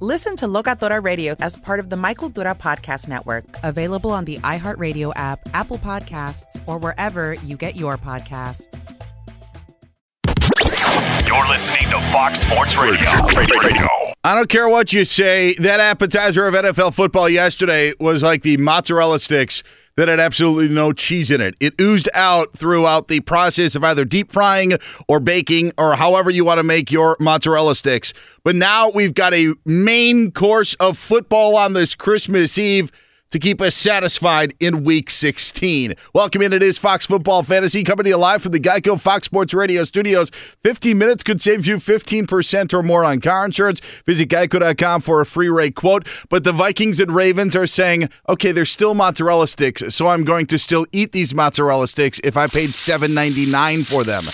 Listen to Locatora Radio as part of the My Cultura Podcast Network, available on the iHeartRadio app, Apple Podcasts, or wherever you get your podcasts. You're listening to Fox Sports Radio. Radio. I don't care what you say. That appetizer of NFL football yesterday was like the mozzarella sticks that had absolutely no cheese in it. It oozed out throughout the process of either deep frying or baking or however you want to make your mozzarella sticks. But now we've got a main course of football on this Christmas Eve to keep us satisfied in week 16. Welcome in. It is Fox Football Fantasy coming to you live from the Geico Fox Sports Radio studios. 15 minutes could save you 15% or more on car insurance. Visit geico.com for a free rate quote. But the Vikings and Ravens are saying, okay, there's still mozzarella sticks, so I'm going to still eat these mozzarella sticks if I paid $7.99 for them.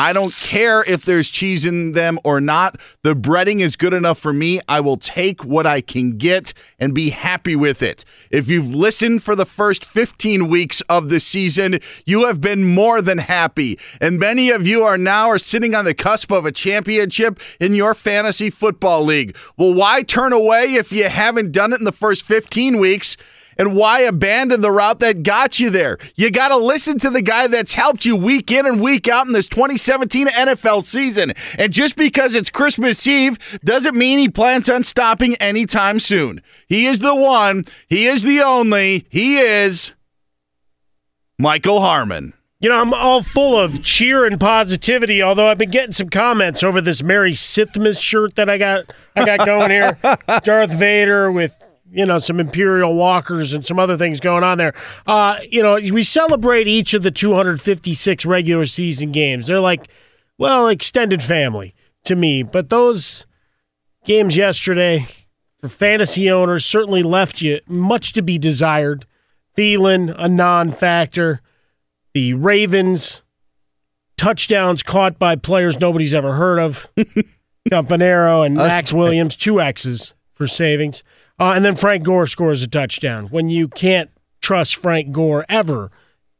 I don't care if there's cheese in them or not. The breading is good enough for me. I will take what I can get and be happy with it. You've listened for the first 15 weeks of the season, you have been more than happy. And many of you are now are sitting on the cusp of a championship in your fantasy football league. Well, why turn away if you haven't done it in the first 15 weeks? And why abandon the route that got you there? You got to listen to the guy that's helped you week in and week out in this 2017 NFL season. And just because it's Christmas Eve doesn't mean he plans on stopping anytime soon. He is the one, he is the only, he is Michael Harmon. You know, I'm all full of cheer and positivity. Although I've been getting some comments over this Merry Sithmas shirt that I got, I got going here. Darth Vader with you know some Imperial walkers and some other things going on there. Uh, you know, we celebrate each of the 256 regular season games. They're like, well, extended family to me. But those games yesterday for fantasy owners certainly left you much to be desired. Thielen, a non-factor the Ravens touchdowns caught by players nobody's ever heard of. Campanaro and Maxx Williams, two X's for savings. Uh, and then Frank Gore scores a touchdown. When you can't trust Frank Gore ever,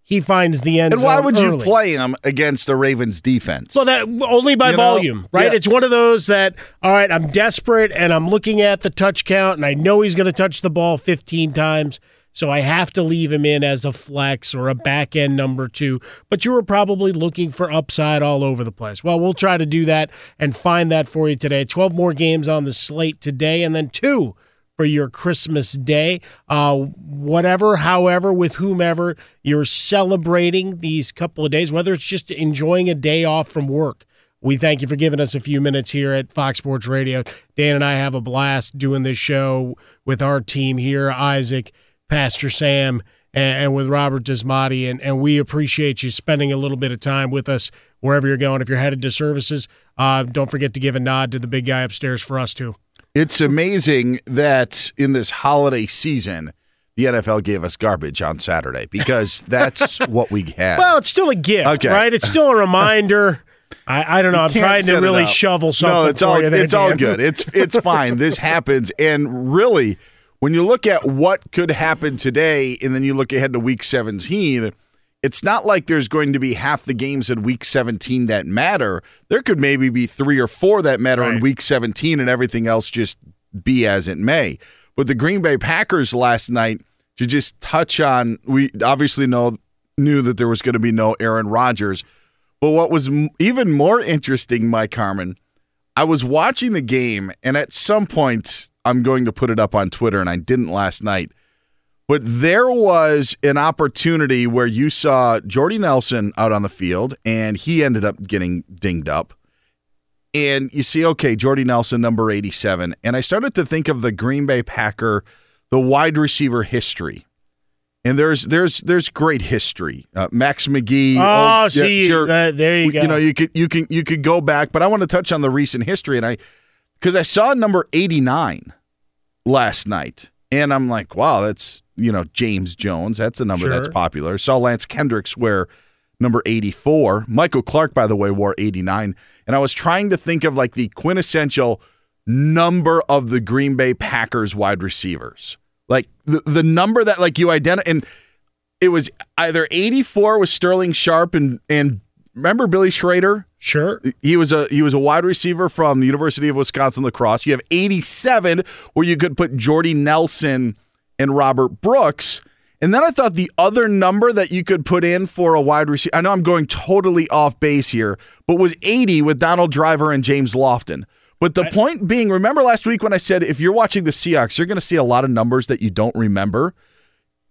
he finds the end And why would you play him against the Ravens defense? Well, that only by You know? volume, right? Yeah. It's one of those that, all right, I'm desperate and I'm looking at the touch count and I know he's going to touch the ball 15 times. So I have to leave him in as a flex or a back end number two. But you were probably looking for upside all over the place. Well, we'll try to do that and find that for you today. 12 more games on the slate today, and then two for your Christmas day. Uh, whatever, however, with whomever you're celebrating these couple of days, whether it's just enjoying a day off from work. We thank you for giving us a few minutes here at Fox Sports Radio. Dan and I have a blast doing this show with our team here, Isaac, Pastor Sam, and, and with Robert Desmati, and, and we appreciate you spending a little bit of time with us wherever you're going. If you're headed to services, uh, don't forget to give a nod to the big guy upstairs for us too. It's amazing that in this holiday season, the NFL gave us garbage on Saturday because that's what we had. Well, it's still a gift, Okay. right? It's still a reminder. I, I don't know. I'm trying to really shovel something No, it's all you there, it's all good. It's it's fine. This happens, and really, when you look at what could happen today, and then you look ahead to Week 17, it's not like there's going to be half the games in Week 17 that matter. There could maybe be three or four that matter in Week 17, and everything else just be as it may. But the Green Bay Packers last night to just touch on, we obviously know knew that there was going to be no Aaron Rodgers. But what was m- even more interesting, Mike Harmon, I was watching the game, and at some point, I'm going to put it up on Twitter, and I didn't last night. But there was an opportunity where you saw Jordy Nelson out on the field, and he ended up getting dinged up. And you see, okay, Jordy Nelson, number 87. And I started to think of the Green Bay Packer, the wide receiver history. And there's there's there's great history. Uh, Max McGee. Oh, yeah, see, sure. uh, there you go. You know, you could you can you could go back, but I want to touch on the recent history, and I because I saw number eighty nine last night, and I'm like, wow, that's you know James Jones. That's a number that's popular. Saw Lance Kendricks wear number eighty four. Michael Clark, by the way, wore eighty nine, and I was trying to think of like the quintessential number of the Green Bay Packers wide receivers, like the the number that like you identify and it was either 84 with Sterling Sharpe and and remember Billy Schroeder? Sure. He was a he was a wide receiver from the University of Wisconsin La Crosse. You have 87 where you could put Jordy Nelson and Robert Brooks. And then I thought the other number that you could put in for a wide receiver, I know I'm going totally off base here, but was 80 with Donald Driver and James Lofton. But the point being, remember last week when I said if you're watching the Seahawks, you're going to see a lot of numbers that you don't remember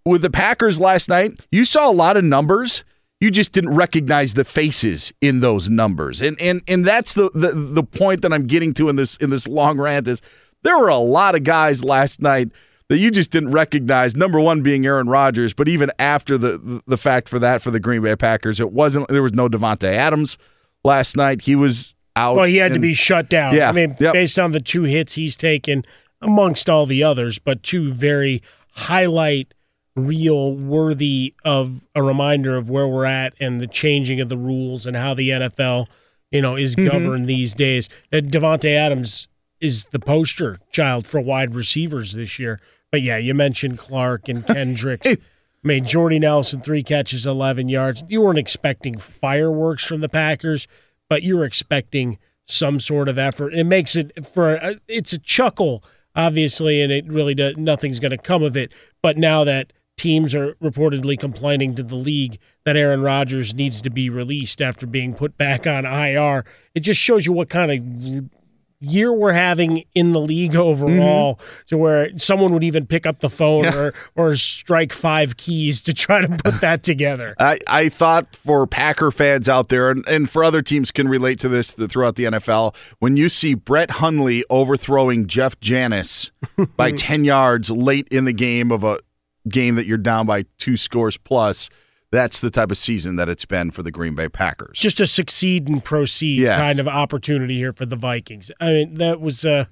with the Packers last night, you saw a lot of numbers. You just didn't recognize the faces in those numbers. And and and that's the, the the point that I'm getting to in this in this long rant is there were a lot of guys last night that you just didn't recognize. Number one being Aaron Rodgers, but even after the the fact for that for the Green Bay Packers, it wasn't there was no Davante Adams last night. He was out. Well, he had to be shut down. Yeah, I mean, yep. based on the two hits he's taken, amongst all the others, but two very highlight real worthy of a reminder of where we're at and the changing of the rules and how the NFL, you know, is Mm-hmm. governed these days. Davante Adams is the poster child for wide receivers this year. But yeah, you mentioned Clark and Kendricks. Made Jordy Nelson three catches, 11 yards. You weren't expecting fireworks from the Packers, but you were expecting some sort of effort. It makes it for a, it's a chuckle, obviously, and it really does, nothing's going to come of it. But now that teams are reportedly complaining to the league that Aaron Rodgers needs to be released after being put back on IR, it just shows you what kind of year we're having in the league overall to where someone would even pick up the phone or or strike five keys to try to put that together. I, I thought for Packer fans out there, and, and for other teams can relate to this throughout the NFL, when you see Brett Hundley overthrowing Jeff Janis by 10 yards late in the game of a game that you're down by two scores plus, that's the type of season that it's been for the Green Bay Packers. Just a succeed and proceed Yes. kind of opportunity here for the Vikings. I mean, that was uh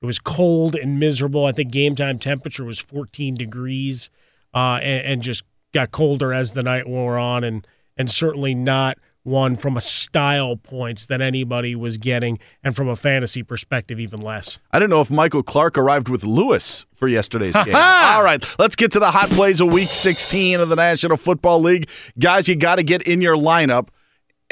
it was cold and miserable. I think game time temperature was 14 degrees, uh, and, and just got colder as the night wore on, and and certainly not one from a style points that anybody was getting, and from a fantasy perspective, even less. I don't know if Michael Clark arrived with Lewis for yesterday's game. All right, let's get to the hot plays of Week 16 of the National Football League. Guys, you got to get in your lineup.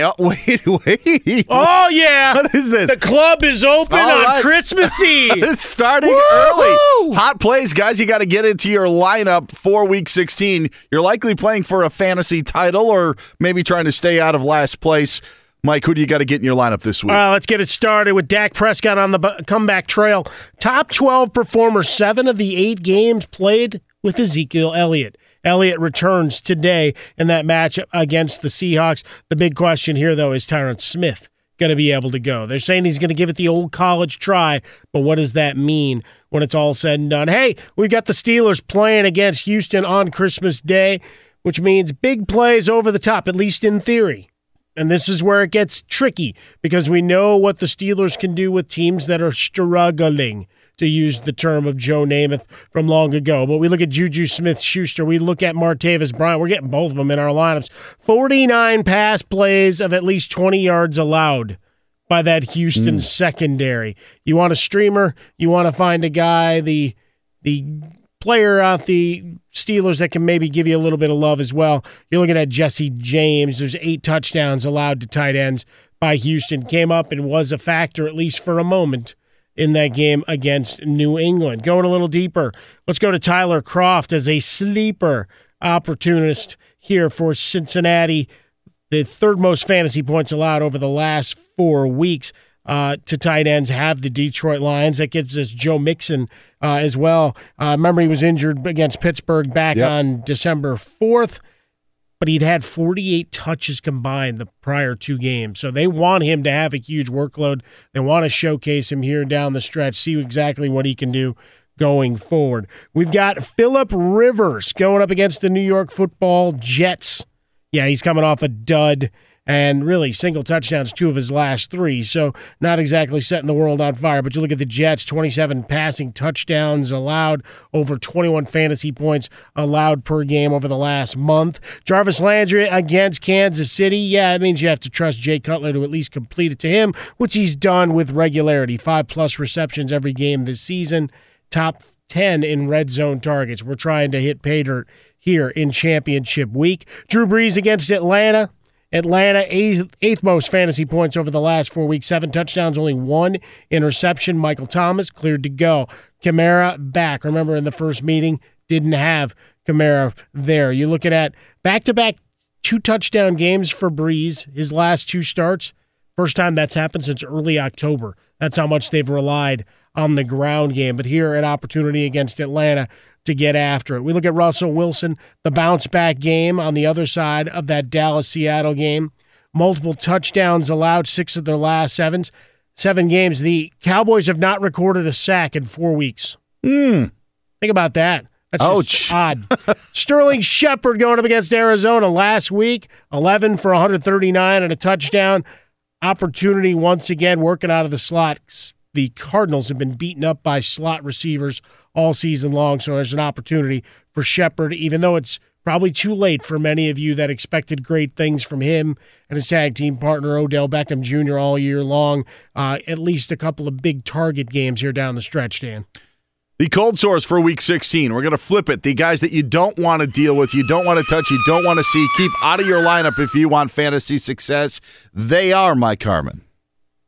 Oh, wait, wait. Oh yeah, What is this? The club is open All on right. Christmas Eve. It's starting Woo-hoo! early. Hot plays, guys. You got to get into your lineup for week 16. You're likely playing for a fantasy title or maybe trying to stay out of last place. Mike, who do you got to get in your lineup this week? Uh, let's get it started with Dak Prescott on the bu- comeback trail. Top 12 performer, seven of the eight games played with Ezekiel Elliott. Elliott returns today in that match against the Seahawks. The big question here, though, is Tyron Smith going to be able to go? They're saying he's going to give it the old college try, but what does that mean when it's all said and done? Hey, we've got the Steelers playing against Houston on Christmas Day, which means big plays over the top, at least in theory. And this is where it gets tricky because we know what the Steelers can do with teams that are struggling, to use the term of Joe Namath from long ago. But we look at Juju Smith Schuster, we look at Martavis Bryant. We're getting both of them in our lineups. 49 pass plays of at least 20 yards allowed by that Houston mm. secondary. You want a streamer, you want to find a guy, the the player out the Steelers that can maybe give you a little bit of love as well. You're looking at Jesse James. There's eight touchdowns allowed to tight ends by Houston. Came up and was a factor, at least for a moment, in that game against New England. Going a little deeper, let's go to Tyler Kroft as a sleeper opportunist here for Cincinnati. The third most fantasy points allowed over the last four weeks uh, to tight ends have the Detroit Lions. That gives us Joe Mixon uh, as well. Uh, remember, he was injured against Pittsburgh back yep. on December 4th, but he'd had 48 touches combined the prior two games. So they want him to have a huge workload. They want to showcase him here down the stretch, see exactly what he can do going forward. We've got Philip Rivers going up against the New York football Jets. Yeah, he's coming off a dud and really single touchdowns two of his last three. So not exactly setting the world on fire. But you look at the Jets, 27 passing touchdowns allowed, over 21 fantasy points allowed per game over the last month. Jarvis Landry against Kansas City. Yeah, it means you have to trust Jay Cutler to at least complete it to him, which he's done with regularity. Five plus receptions every game this season. Top 10 in red zone targets. We're trying to hit pay dirt here in championship week. Drew Brees against Atlanta. Atlanta, eighth, eighth, most fantasy points over the last four weeks, seven touchdowns, only one interception. Michael Thomas cleared to go. Kamara back. Remember in the first meeting, didn't have Kamara there. You're looking at back to back two touchdown games for Brees, his last two starts. First time that's happened since early October. That's how much they've relied on the ground game. But here, an opportunity against Atlanta to get after it. We look at Russell Wilson, the bounce back game on the other side of that Dallas Seattle game. Multiple touchdowns allowed, six of their last sevens, seven games. The Cowboys have not recorded a sack in four weeks. Mm. Think about that. That's Ouch. odd. Sterling Shepard going up against Arizona last week, 11 for 139 and a touchdown. Opportunity once again working out of the slot the Cardinals have been beaten up by slot receivers all season long. So there's an opportunity for Shepard, even though it's probably too late for many of you that expected great things from him and his tag team partner Odell Beckham Jr. all year long. Uh, at least a couple of big target games here down the stretch, Dan. The cold source for week 16. We're going to flip it. The guys that you don't want to deal with, you don't want to touch, you don't want to see, keep out of your lineup if you want fantasy success. They are Mike Harmon.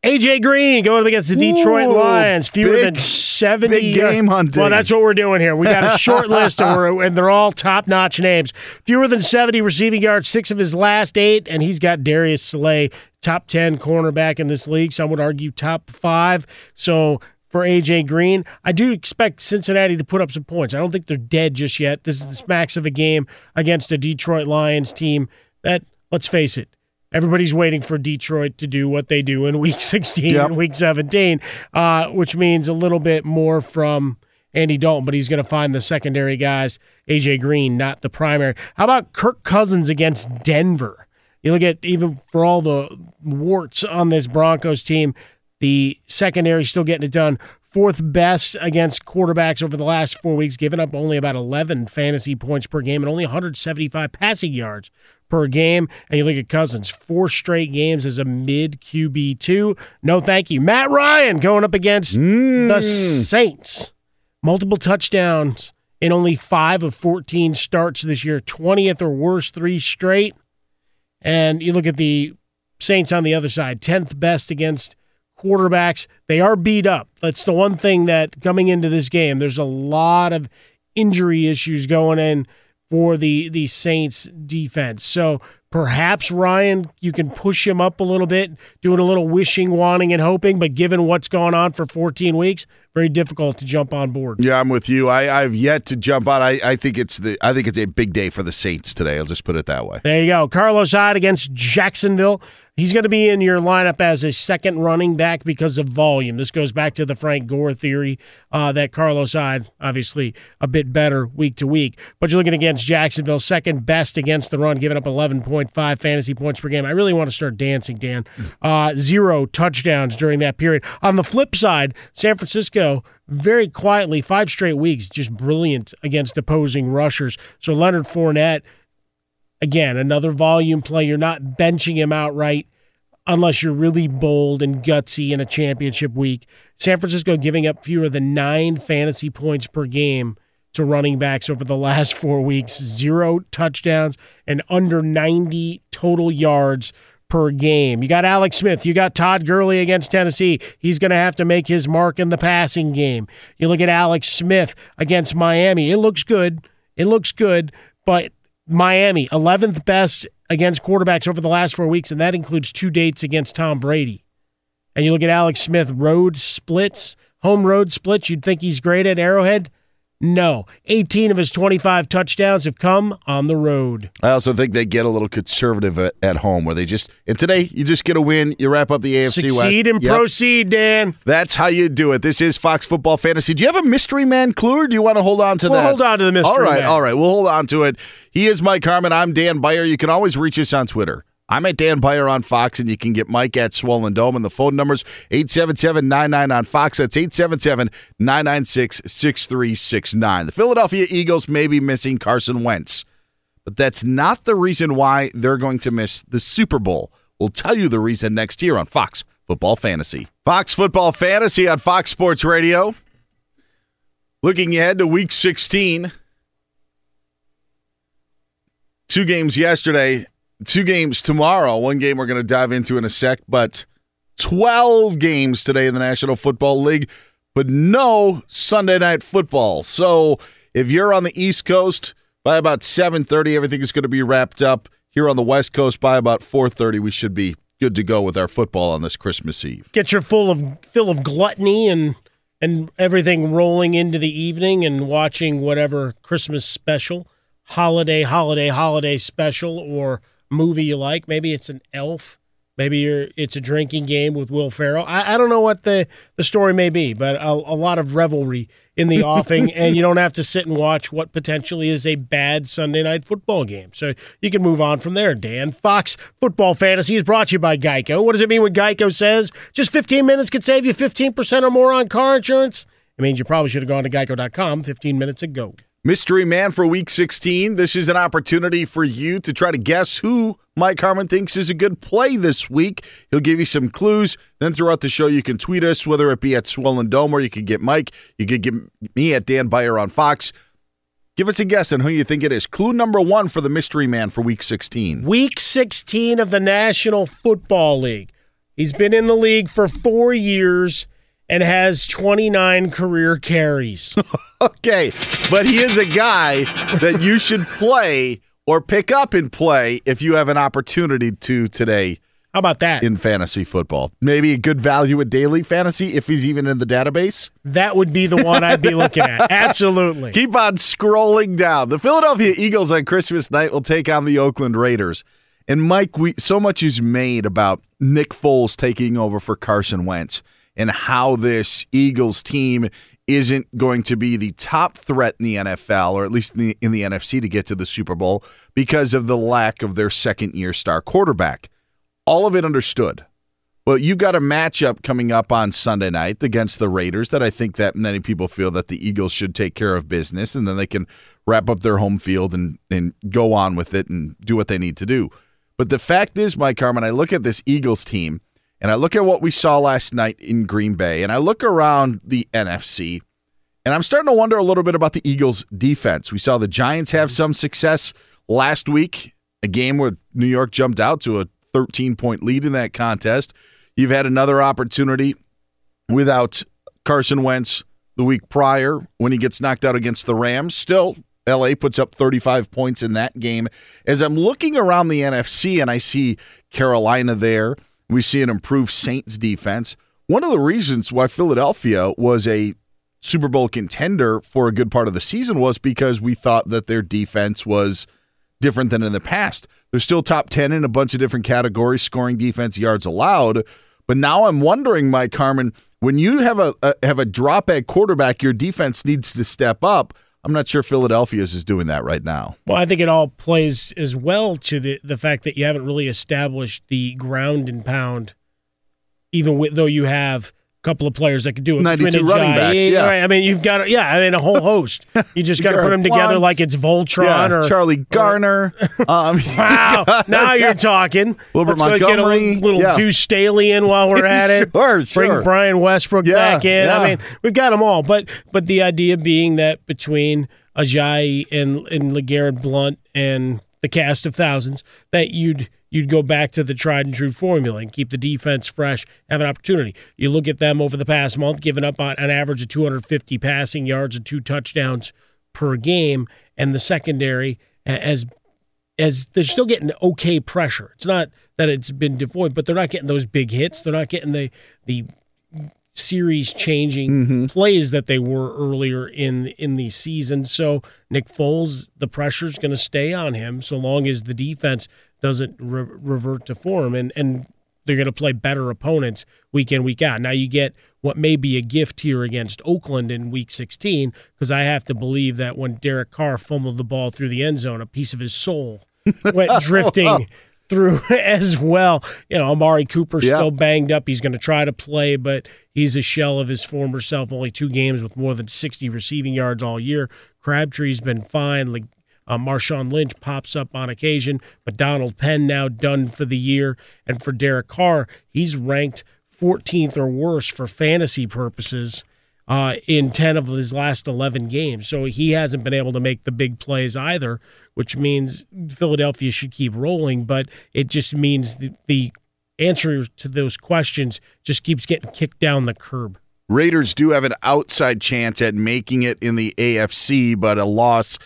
AJ Green going up against the Detroit Ooh, Lions. Fewer big, than 70 big game hunting. Well, that's what we're doing here. We got a short list, and, and, they're all top notch names. Fewer than 70 receiving yards, six of his last eight, and he's got Darius Slay, top 10 cornerback in this league. Some would argue top five. So for AJ Green, I do expect Cincinnati to put up some points. I don't think they're dead just yet. This is the smacks of a game against a Detroit Lions team that, let's face it, everybody's waiting for Detroit to do what they do in Week 16 yep. and Week 17, uh, which means a little bit more from Andy Dalton, but he's going to find the secondary guys. AJ Green, not the primary. How about Kirk Cousins against Denver? You look at even for all the warts on this Broncos team, the secondary still getting it done. Fourth best against quarterbacks over the last four weeks, giving up only about 11 fantasy points per game and only 175 passing yards per game. And you look at Cousins, four straight games as a mid QB2. No, thank you. Matt Ryan going up against mm. the Saints. Multiple touchdowns in only five of 14 starts this year, 20th or worse, three straight. And you look at the Saints on the other side, 10th best against quarterbacks. They are beat up. That's the one thing that coming into this game, there's a lot of injury issues going in for the the Saints defense. So Perhaps Ryan, you can push him up a little bit, doing a little wishing, wanting, and hoping. But given what's gone on for 14 weeks, very difficult to jump on board. Yeah, I'm with you. I, I've yet to jump on. I, I think it's the I think it's a big day for the Saints today. I'll just put it that way. There you go. Carlos Hyde against Jacksonville. He's going to be in your lineup as a second running back because of volume. This goes back to the Frank Gore theory uh, that Carlos Hyde, obviously, a bit better week to week. But you're looking against Jacksonville, second best against the run, giving up 11.5 fantasy points per game. I really want to start dancing, Dan. Uh, zero touchdowns during that period. On the flip side, San Francisco very quietly, five straight weeks, just brilliant against opposing rushers. So Leonard Fournette again, another volume play. You're not benching him outright unless you're really bold and gutsy in a championship week. San Francisco giving up fewer than nine fantasy points per game to running backs over the last four weeks, zero touchdowns and under 90 total yards per game. You got Alex Smith. You got Todd Gurley against Tennessee. He's going to have to make his mark in the passing game. You look at Alex Smith against Miami. It looks good. It looks good, but Miami, 11th best against quarterbacks over the last four weeks, and that includes two dates against Tom Brady. And you look at Alex Smith, road splits, home road splits, you'd think he's great at Arrowhead. No. 18 of his 25 touchdowns have come on the road. I also think they get a little conservative at, at home where they just and today you just get a win, you wrap up the AFC West. Succeed and Yep. proceed, Dan. That's how you do it. This is Fox Football Fantasy. Do you have a mystery man clue or do you want to hold on to We'll that? hold on to the mystery All right, man. all right. We'll hold on to it. He is Mike Harmon. I'm Dan Beyer. You can always reach us on Twitter. I'm at Dan Beyer on Fox, and you can get Mike at Swollen Dome. And the phone number's 877-99 on Fox. That's 877-996-6369. The Philadelphia Eagles may be missing Carson Wentz, but that's not the reason why they're going to miss the Super Bowl. We'll tell you the reason next year on Fox Football Fantasy. Fox Football Fantasy on Fox Sports Radio. Looking ahead to Week 16. Two games yesterday, two games tomorrow. One game we're going to dive into in a sec, but 12 games today in the National Football League, but no Sunday night football. So if you're on the East Coast, by about 7:30 everything is going to be wrapped up. Here on the West Coast by about 4:30 we should be good to go with our football on this Christmas Eve. Get your full of fill of gluttony and and everything rolling into the evening and watching whatever Christmas special, holiday, holiday, holiday special or movie you like. Maybe it's an elf. Maybe you're, it's a drinking game with Will Ferrell. I, I don't know what the, the story may be, but a, a lot of revelry in the offing, and you don't have to sit and watch what potentially is a bad Sunday night football game. So you can move on from there, Dan. Fox Football Fantasy is brought to you by Geico. What does it mean when Geico says just 15 minutes could save you 15% or more on car insurance? It means you probably should have gone to geico.com 15 minutes ago. Mystery Man for Week 16. This is an opportunity for you to try to guess who Mike Harmon thinks is a good play this week. He'll give you some clues. Then throughout the show, you can tweet us, whether it be at Swollen Dome or you can get Mike. You could get me at Dan Beyer on Fox. Give us a guess on who you think it is. Clue number one for the Mystery Man for Week 16. Week 16 of the National Football League. He's been in the league for four years and has 29 career carries. Okay, but he is a guy that you should play or pick up and play if you have an opportunity to today How about that? in fantasy football. Maybe a good value at daily fantasy if he's even in the database. That would be the one I'd be looking at. Absolutely. Keep on scrolling down. The Philadelphia Eagles on Christmas night will take on the Oakland Raiders. And Mike, we so much is made about Nick Foles taking over for Carson Wentz and how this Eagles team isn't going to be the top threat in the NFL, or at least in the, in the NFC, to get to the Super Bowl because of the lack of their second year star quarterback. All of it understood. But you've got a matchup coming up on Sunday night against the Raiders that I think that many people feel that the Eagles should take care of business and then they can wrap up their home field and, and go on with it and do what they need to do. But the fact is, Mike Harmon, I look at this Eagles team and I look at what we saw last night in Green Bay and I look around the NFC and I'm starting to wonder a little bit about the Eagles defense. We saw the Giants have mm-hmm. some success last week, a game where New York jumped out to a 13 point lead in that contest. You've had another opportunity without Carson Wentz the week prior when he gets knocked out against the Rams. Still LA puts up 35 points in that game. As I'm looking around the NFC and I see Carolina there, we see an improved Saints defense. One of the reasons why Philadelphia was a Super Bowl contender for a good part of the season was because we thought that their defense was different than in the past. They're still top 10 in a bunch of different categories, scoring defense, yards allowed. But now I'm wondering, Mike Harmon, when you have a, a have a drop at quarterback, your defense needs to step up. I'm not sure Philadelphia's is doing that right now. Well, I think it all plays as well to the the fact that you haven't really established the ground and pound, even with, though you have couple of players that could do it. 92 running backs, yeah. Right. I mean, you've got, yeah, I mean, a whole host. You just got to put them together like it's Voltron yeah, or Charlie Garner. Or, um, wow, now you're talking. Wilbert Let's Montgomery. Get a little, yeah. Deuce Staley in while we're at it. sure, sure. Bring Brian Westbrook yeah, back in. I mean, we've got them all. But but the idea being that between Ajayi and and LeGarrette Blunt and the cast of thousands, that you'd – you'd go back to the tried and true formula and keep the defense fresh, have an opportunity. You look at them over the past month, giving up on an average of 250 passing yards and two touchdowns per game, and the secondary as as they're still getting okay pressure. It's not that it's been devoid, but they're not getting those big hits. They're not getting the the series changing mm-hmm. plays that they were earlier in in the season. So Nick Foles, the pressure is going to stay on him so long as the defense doesn't re- revert to form and and they're going to play better opponents week in week out. Now you get what may be a gift here against Oakland in week 16 because I have to believe that when Derek Carr fumbled the ball through the end zone, a piece of his soul went drifting through as well. You know, Amari Cooper Yeah. still banged up. He's going to try to play, but he's a shell of his former self. Only two games with more than 60 receiving yards all year. Crabtree's been fine. Like uh, Marshawn Lynch pops up on occasion, but Donald Penn now done for the year. And for Derek Carr, he's ranked 14th or worse for fantasy purposes uh, in 10 of his last 11 games. So he hasn't been able to make the big plays either, which means Philadelphia should keep rolling, but it just means the, the answer to those questions just keeps getting kicked down the curb. Raiders do have an outside chance at making it in the AFC, but a loss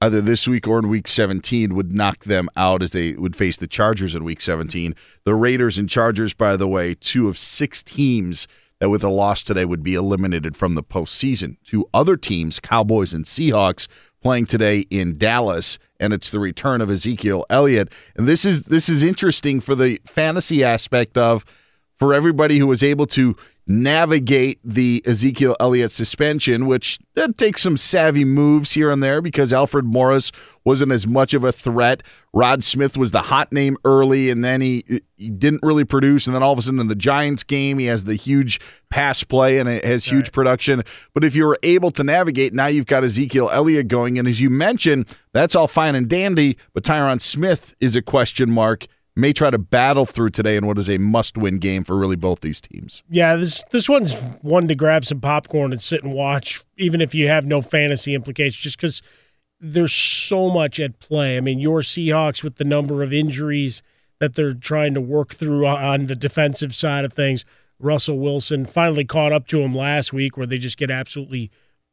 either this week or in week 17 would knock them out as they would face the Chargers in week 17. The Raiders and Chargers, by the way, two of six teams that with a loss today would be eliminated from the postseason. Two other teams, Cowboys and Seahawks, playing today in Dallas, and it's the return of Ezekiel Elliott. And this is this is interesting for the fantasy aspect of for everybody who was able to navigate the Ezekiel Elliott suspension, which that takes some savvy moves here and there because Alfred Morris wasn't as much of a threat. Rod Smith was the hot name early, and then he he didn't really produce. And then all of a sudden in the Giants game, he has the huge pass play and it has huge production. But if you were able to navigate, now you've got Ezekiel Elliott going. And as you mentioned, that's all fine and dandy, but Tyron Smith is a question mark may try to battle through today in what is a must-win game for really both these teams. Yeah, this this one's one to grab some popcorn and sit and watch, even if you have no fantasy implications, just because there's so much at play. I mean, your Seahawks with the number of injuries that they're trying to work through on the defensive side of things. Russell Wilson finally caught up to him last week, where they just get absolutely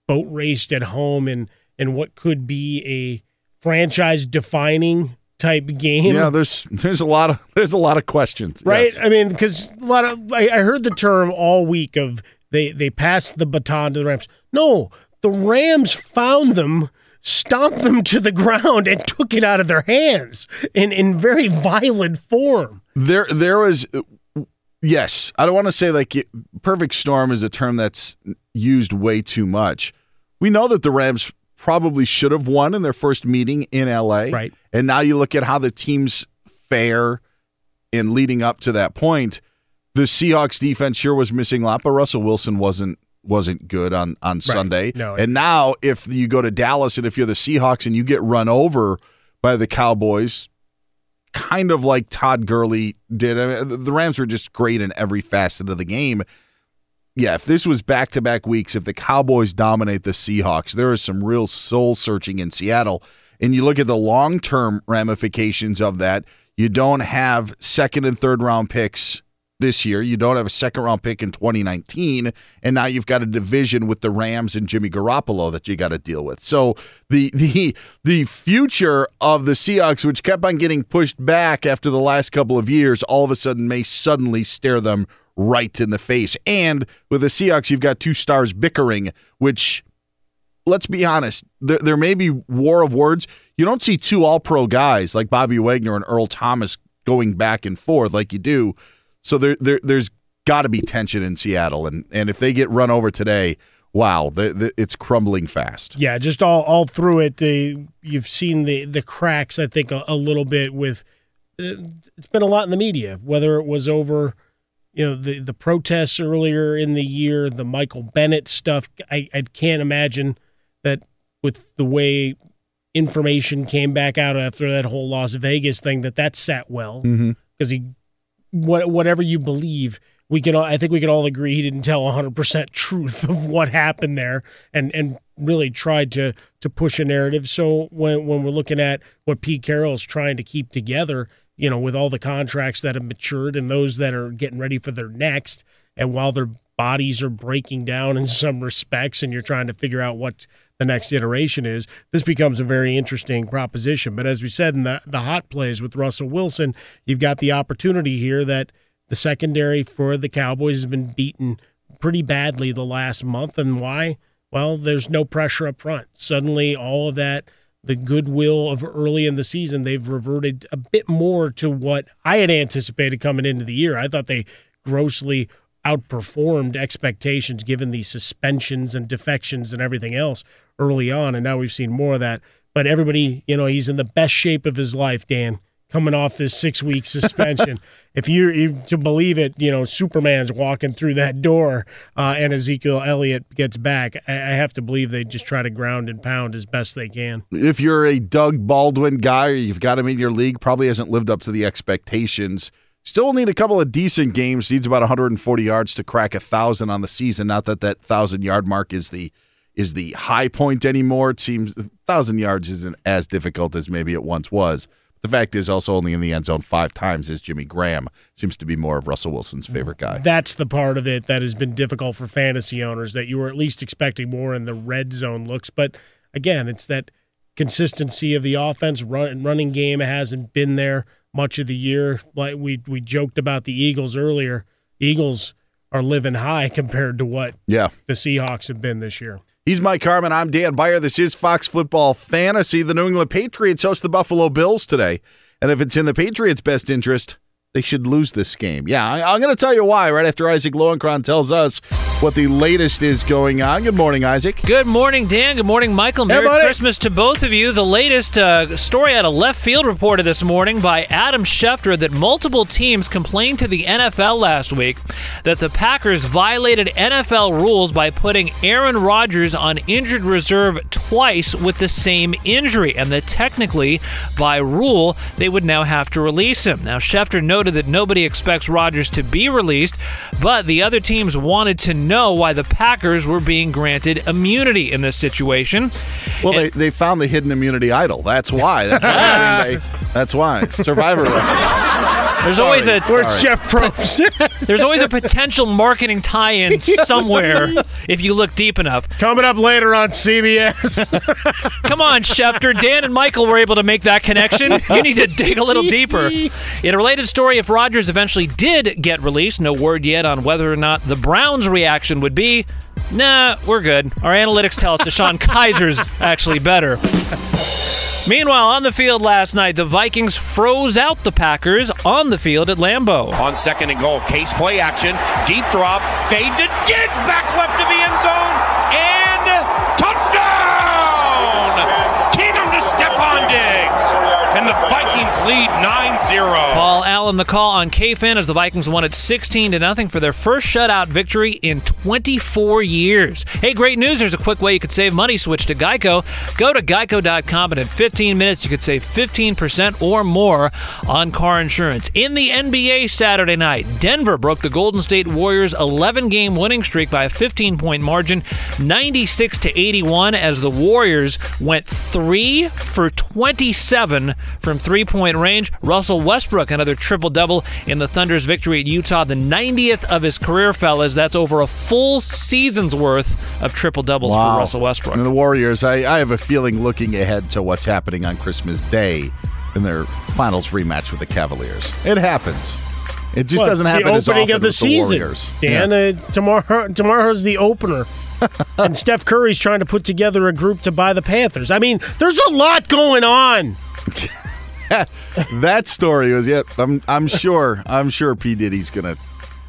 boat raced at home in in what could be a franchise defining type game. Yeah, there's there's a lot of there's a lot of questions. right? Yes. I mean, because a lot of I, I heard the term all week of they they passed the baton to the Rams. No, the Rams found them, stomped them to the ground, and took it out of their hands in in very violent form. There there was yes, I don't want to say like it- perfect storm is a term that's used way too much. We know that the Rams probably should have won in their first meeting in LA. Right. And now you look at how the teams fare in leading up to that point. The Seahawks defense sure was missing a lot, but Russell Wilson wasn't wasn't good on on Sunday. No. and now if you go to Dallas and if you're the Seahawks and you get run over by the Cowboys, kind of like Todd Gurley did. I mean, the Rams were just great in every facet of the game. Yeah, if this was back to back weeks, if the Cowboys dominate the Seahawks, there is some real soul searching in Seattle. And you look at the long term ramifications of that, you don't have second and third round picks this year. You don't have a second round pick in 2019, and now you've got a division with the Rams and Jimmy Garoppolo that you got to deal with. So the the the future of the Seahawks, which kept on getting pushed back after the last couple of years, all of a sudden may suddenly stare them right in the face. And with the Seahawks, you've got two stars bickering, which let's be honest, there, there may be war of words. You don't see two all pro guys like Bobby Wagner and Earl Thomas going back and forth like you do. So there, there there's got to be tension in Seattle, and and if they get run over today, wow, the, the, it's crumbling fast. Yeah, just all all through it, the, you've seen the the cracks. I think a, a little bit with uh, it's been a lot in the media, whether it was over. You know the the protests earlier in the year, the Michael Bennett stuff. I, I can't imagine that with the way information came back out after that whole Las Vegas thing that that sat well because Mm-hmm. he what whatever you believe we can all, I think we can all agree he didn't tell 100% truth of what happened there and and really tried to to push a narrative so when when we're looking at what Pete Carroll is trying to keep together you know with all the contracts that have matured and those that are getting ready for their next and while their bodies are breaking down in some respects and you're trying to figure out what the next iteration is, this becomes a very interesting proposition. But as we said in the, the hot plays with Russell Wilson, you've got the opportunity here that the secondary for the Cowboys has been beaten pretty badly the last month. And why? Well, there's no pressure up front. Suddenly, all of that, the goodwill of early in the season, they've reverted a bit more to what I had anticipated coming into the year. I thought they grossly outperformed expectations given the suspensions and defections and everything else early on. And now we've seen more of that. But everybody, you know, he's in the best shape of his life, Dan, coming off this six week suspension. if you, you to believe it, you know, Superman's walking through that door uh, and Ezekiel Elliott gets back. I, I have to believe they just try to ground and pound as best they can. If you're a Doug Baldwin guy or you've got him in your league, probably hasn't lived up to the expectations. Still need a couple of decent games. Needs about 140 yards to crack a thousand on the season. Not that that thousand yard mark is the is the high point anymore. It seems thousand yards isn't as difficult as maybe it once was. The fact is, also only in the end zone five times is Jimmy Graham. Seems to be more of Russell Wilson's favorite guy. That's the part of it that has been difficult for fantasy owners that you were at least expecting more in the red zone looks. But again, it's that consistency of the offense. Run, running game hasn't been there much of the year. Like we we joked about the Eagles earlier. Eagles are living high compared to what Yeah. the Seahawks have been this year. He's Mike Harmon. I'm Dan Beyer. This is Fox Football Fantasy. The New England Patriots host the Buffalo Bills today. And if it's in the Patriots' best interest, they should lose this game. Yeah, I'm going to tell you why right after Isaac Lowenkron tells us what the latest is going on. Good morning, Isaac. Good morning, Dan. Good morning, Michael. Merry buddy. Christmas to both of you. The latest uh, story out of left field reported this morning by Adam Schefter that multiple teams complained to the NFL last week that the Packers violated NFL rules by putting Aaron Rodgers on injured reserve twice with the same injury, and that technically, by rule, they would now have to release him. Now, Schefter noted that nobody expects Rodgers to be released, but the other teams wanted to know why the Packers were being granted immunity in this situation. Well, they, they found the hidden immunity idol. That's why. That's why. they- that's why. Survivor reference. There's always a Where's Sorry. Jeff Probst? there's always a potential marketing tie-in somewhere if you look deep enough. Coming up later on CBS. Come on, Schefter. Dan and Michael were able to make that connection. You need to dig a little deeper. In a related story, if Rodgers eventually did get released, no word yet on whether or not the Browns' reaction would be, nah, we're good. Our analytics tell us DeShone Kizer's actually better. Meanwhile, on the field last night, the Vikings froze out the Packers on the field at Lambeau. On second and goal, case play action, deep drop, fade to Diggs, back left of the end zone, lead 9-0. Paul Allen, the call on KFan as the Vikings won it 16 to nothing for their first shutout victory in 24 years. Hey, great news! There's a quick way you could save money. Switch to Geico. Go to geico.com, and in 15 minutes you could save 15% or more on car insurance. In the NBA Saturday night, Denver broke the Golden State Warriors' 11-game winning streak by a 15-point margin, 96 to 81, as the Warriors went three for 27 from three point range. Russell Westbrook, another triple double in the Thunder's victory at Utah, the 90th of his career, fellas. That's over a full season's worth of triple doubles Wow. for Russell Westbrook. And the Warriors, I, I have a feeling looking ahead to what's happening on Christmas Day in their finals rematch with the Cavaliers. It happens. It just Well, doesn't happen the as opening often of the with season. the Warriors. Dan, Yeah. uh, tomorrow tomorrow's the opener. and Steph Curry's trying to put together a group to buy the Panthers. I mean, there's a lot going on. that story was yeah. I'm I'm sure I'm sure P Diddy's gonna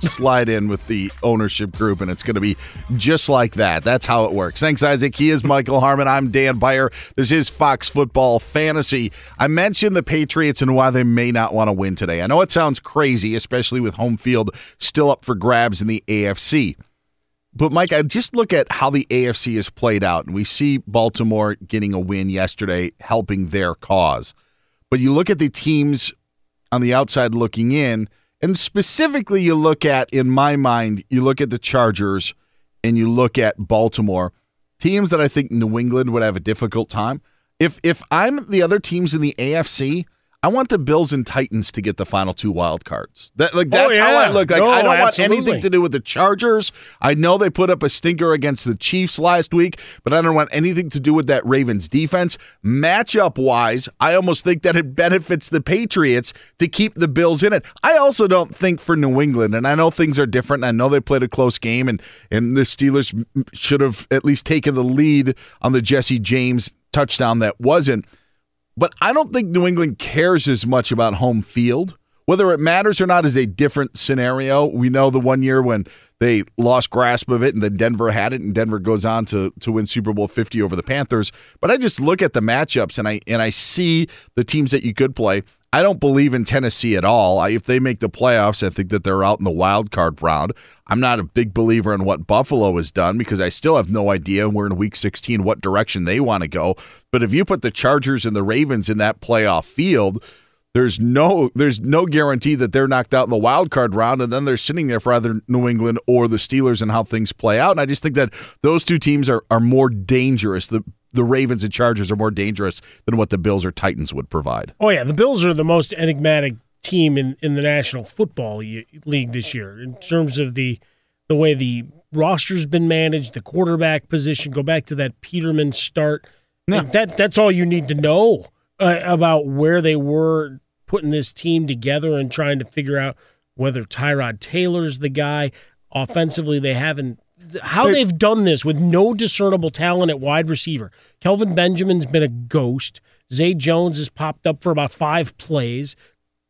slide in with the ownership group, and it's gonna be just like that. That's how it works. Thanks, Isaac. He is Michael Harmon. I'm Dan Beyer. This is Fox Football Fantasy. I mentioned the Patriots and why they may not want to win today. I know it sounds crazy, especially with home field still up for grabs in the AFC. But Mike, I just look at how the AFC has played out, and we see Baltimore getting a win yesterday, helping their cause. But you look at the teams on the outside looking in, and specifically you look at, in my mind, you look at the Chargers and you look at Baltimore, teams that I think New England would have a difficult time. If if I'm the other teams in the AFC, I want the Bills and Titans to get the final two wild cards. That like Oh, that's how I look. Like No, I don't absolutely. want anything to do with the Chargers. I know they put up a stinker against the Chiefs last week, but I don't want anything to do with that Ravens defense. Matchup wise, I almost think that it benefits the Patriots to keep the Bills in it. I also don't think for New England, and I know things are different. I know they played a close game, and and the Steelers should have at least taken the lead on the Jesse James touchdown that wasn't. But I don't think New England cares as much about home field. Whether it matters or not is a different scenario. We know the one year when they lost grasp of it and then Denver had it and Denver goes on to to win Super Bowl 50 over the Panthers. But I just look at the matchups and I and I see the teams that you could play. I don't believe in Tennessee at all. I, if they make the playoffs, I think that they're out in the wild card round. I'm not a big believer in what Buffalo has done because I still have no idea. And we're in week 16 what direction they want to go. But if you put the Chargers and the Ravens in that playoff field, there's no there's no guarantee that they're knocked out in the wild card round and then they're sitting there for either New England or the Steelers and how things play out. And I just think that those two teams are are more dangerous. The the Ravens and Chargers are more dangerous than what the Bills or Titans would provide. Oh yeah, the Bills are the most enigmatic team in, in the National Football League this year in terms of the the way the roster's been managed, the quarterback position. Go back to that Peterman start. That that's all you need to know uh, about where they were putting this team together and trying to figure out whether Tyrod Taylor's the guy. Offensively, they haven't. How they've done this with no discernible talent at wide receiver. Kelvin Benjamin's been a ghost. Zay Jones has popped up for about five plays.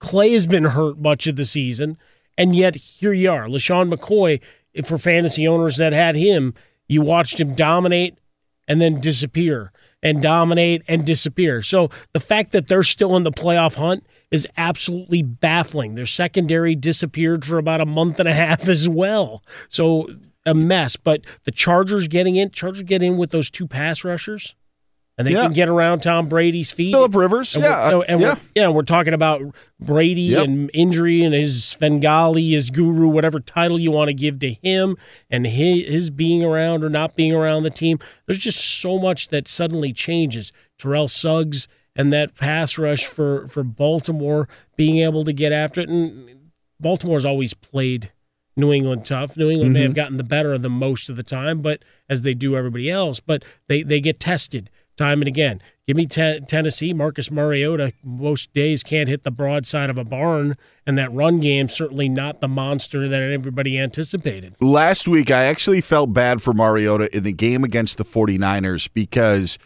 Clay has been hurt much of the season, and yet here you are. LeSean McCoy, for fantasy owners that had him, you watched him dominate and then disappear and dominate and disappear. So the fact that they're still in the playoff hunt is absolutely baffling. Their secondary disappeared for about a month and a half as well. So a mess. But the Chargers getting in, Chargers get in with those two pass rushers. And they Yeah. can get around Tom Brady's feet. Philip Rivers, And yeah, we're, and yeah. We're, yeah, we're talking about Brady Yep. and injury and his Svengali, his guru, whatever title you want to give to him, and his, his being around or not being around the team. There's just so much that suddenly changes. Terrell Suggs and that pass rush for, for Baltimore being able to get after it. And Baltimore's always played New England tough. New England may mm-hmm. have gotten the better of them most of the time, but as they do everybody else, but they, they get tested time and again. Give me te- Tennessee, Marcus Mariota. Most days can't hit the broadside of a barn, and that run game certainly not the monster that everybody anticipated. last week I actually felt bad for Mariota in the game against the 49ers because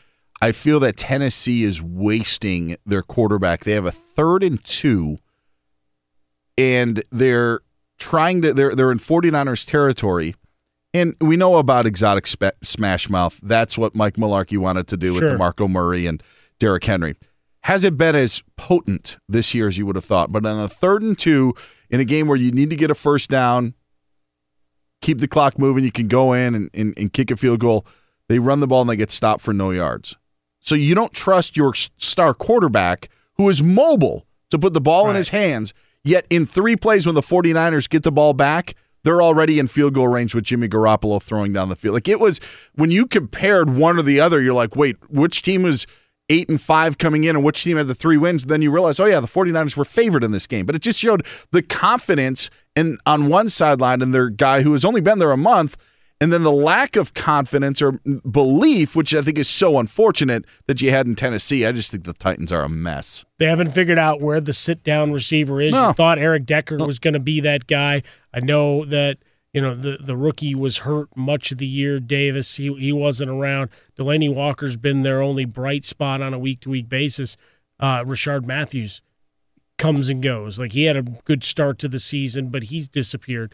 I feel that Tennessee is wasting their quarterback. They have a third and 2 and they're trying to they're they're in 49ers territory. And we know about exotic smash mouth. That's what Mike Mularkey wanted to do with Sure. DeMarco Murray and Derrick Henry. Has it been as potent this year as you would have thought? But on a third and two in a game where you need to get a first down, keep the clock moving. You can go in and, and, and kick a field goal. They run the ball and they get stopped for no yards. So you don't trust your star quarterback who is mobile to put the ball in his hands. Yet in three plays when the 49ers get the ball back, they're already in field goal range with Jimmy Garoppolo throwing down the field. Like it was when you compared one or the other, you're like, wait, which team was eight and five coming in and which team had the three wins, then you realize, oh yeah, the 49ers were favored in this game. But it just showed the confidence in on one sideline and their guy who has only been there a month, and then the lack of confidence or belief, which I think is so unfortunate that you had in Tennessee. I just think the Titans are a mess. They haven't figured out where the sit down receiver is. No. You thought Eric Decker was going to be that guy. I know that you know the the rookie was hurt much of the year. Davis he he wasn't around. Delanie Walker's been their only bright spot on a week to week basis. Uh, Rishard Matthews comes and goes. Like he had a good start to the season, but he's disappeared.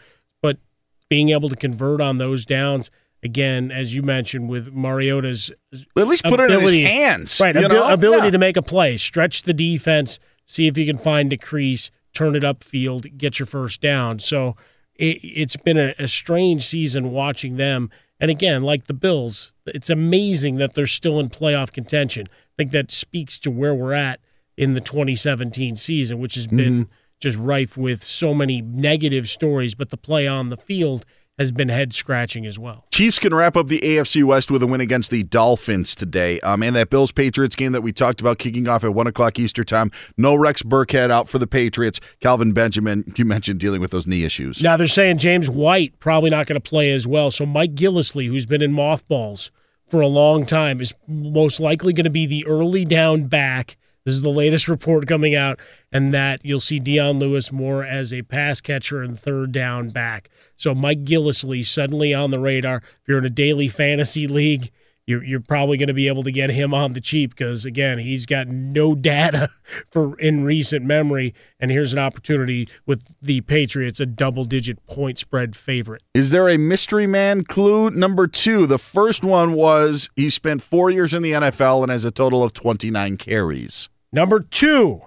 Being able to convert on those downs again, as you mentioned, with Mariota's At least put it in his hands, right? know? ability Yeah. to make a play, stretch the defense, see if you can find a crease, turn it upfield, get your first down. So it, it's been a, a strange season watching them. And again, like the Bills, it's amazing that they're still in playoff contention. I think that speaks to where we're at in the 2017 season, which has been Mm-hmm. Just rife with so many negative stories, but the play on the field has been head scratching as well. Chiefs can wrap up the AFC West with a win against the Dolphins today. Um, and that Bills Patriots game that we talked about kicking off at 1 o'clock Easter time. No Rex Burkhead out for the Patriots. Kelvin Benjamin, you mentioned dealing with those knee issues. Now they're saying James White probably not going to play as well. So Mike Gillislee, who's been in mothballs for a long time, is most likely going to be the early down back. This is the latest report coming out, and that you'll see Dion Lewis more as a pass catcher and third down back. So Mike Gillislee suddenly on the radar. If you're in a daily fantasy league, you're, you're probably going to be able to get him on the cheap because again, he's got no data for in recent memory, and here's an opportunity with the Patriots, a double-digit point spread favorite. Is there a mystery man clue? Number two. The first one was he spent four years in the NFL and has a total of 29 carries. Number two,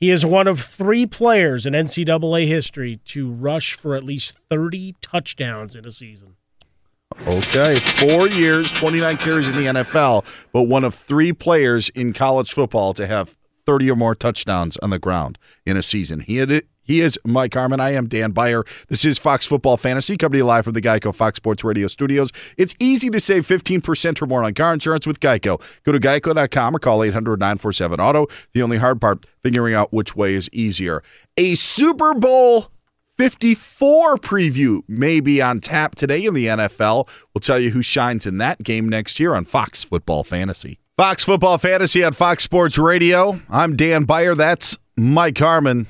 he is one of three players in NCAA history to rush for at least 30 touchdowns in a season. Okay, four years, 29 carries in the NFL, but one of three players in college football to have 30 or more touchdowns on the ground in a season. He had it. He is Mike Harmon. I am Dan Beyer. This is Fox Football Fantasy, coming live from the Geico Fox Sports Radio studios. It's easy to save 15% or more on car insurance with Geico. Go to geico.com or call 800 947 Auto. The only hard part, figuring out which way is easier. A Super Bowl 54 preview may be on tap today in the NFL. We'll tell you who shines in that game next year on Fox Football Fantasy. Fox Football Fantasy on Fox Sports Radio. I'm Dan Beyer. That's Mike Harmon.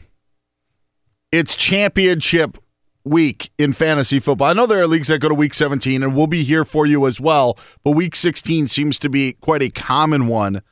It's championship week in fantasy football. I know there are leagues that go to week 17, and we'll be here for you as well, but week 16 seems to be quite a common one.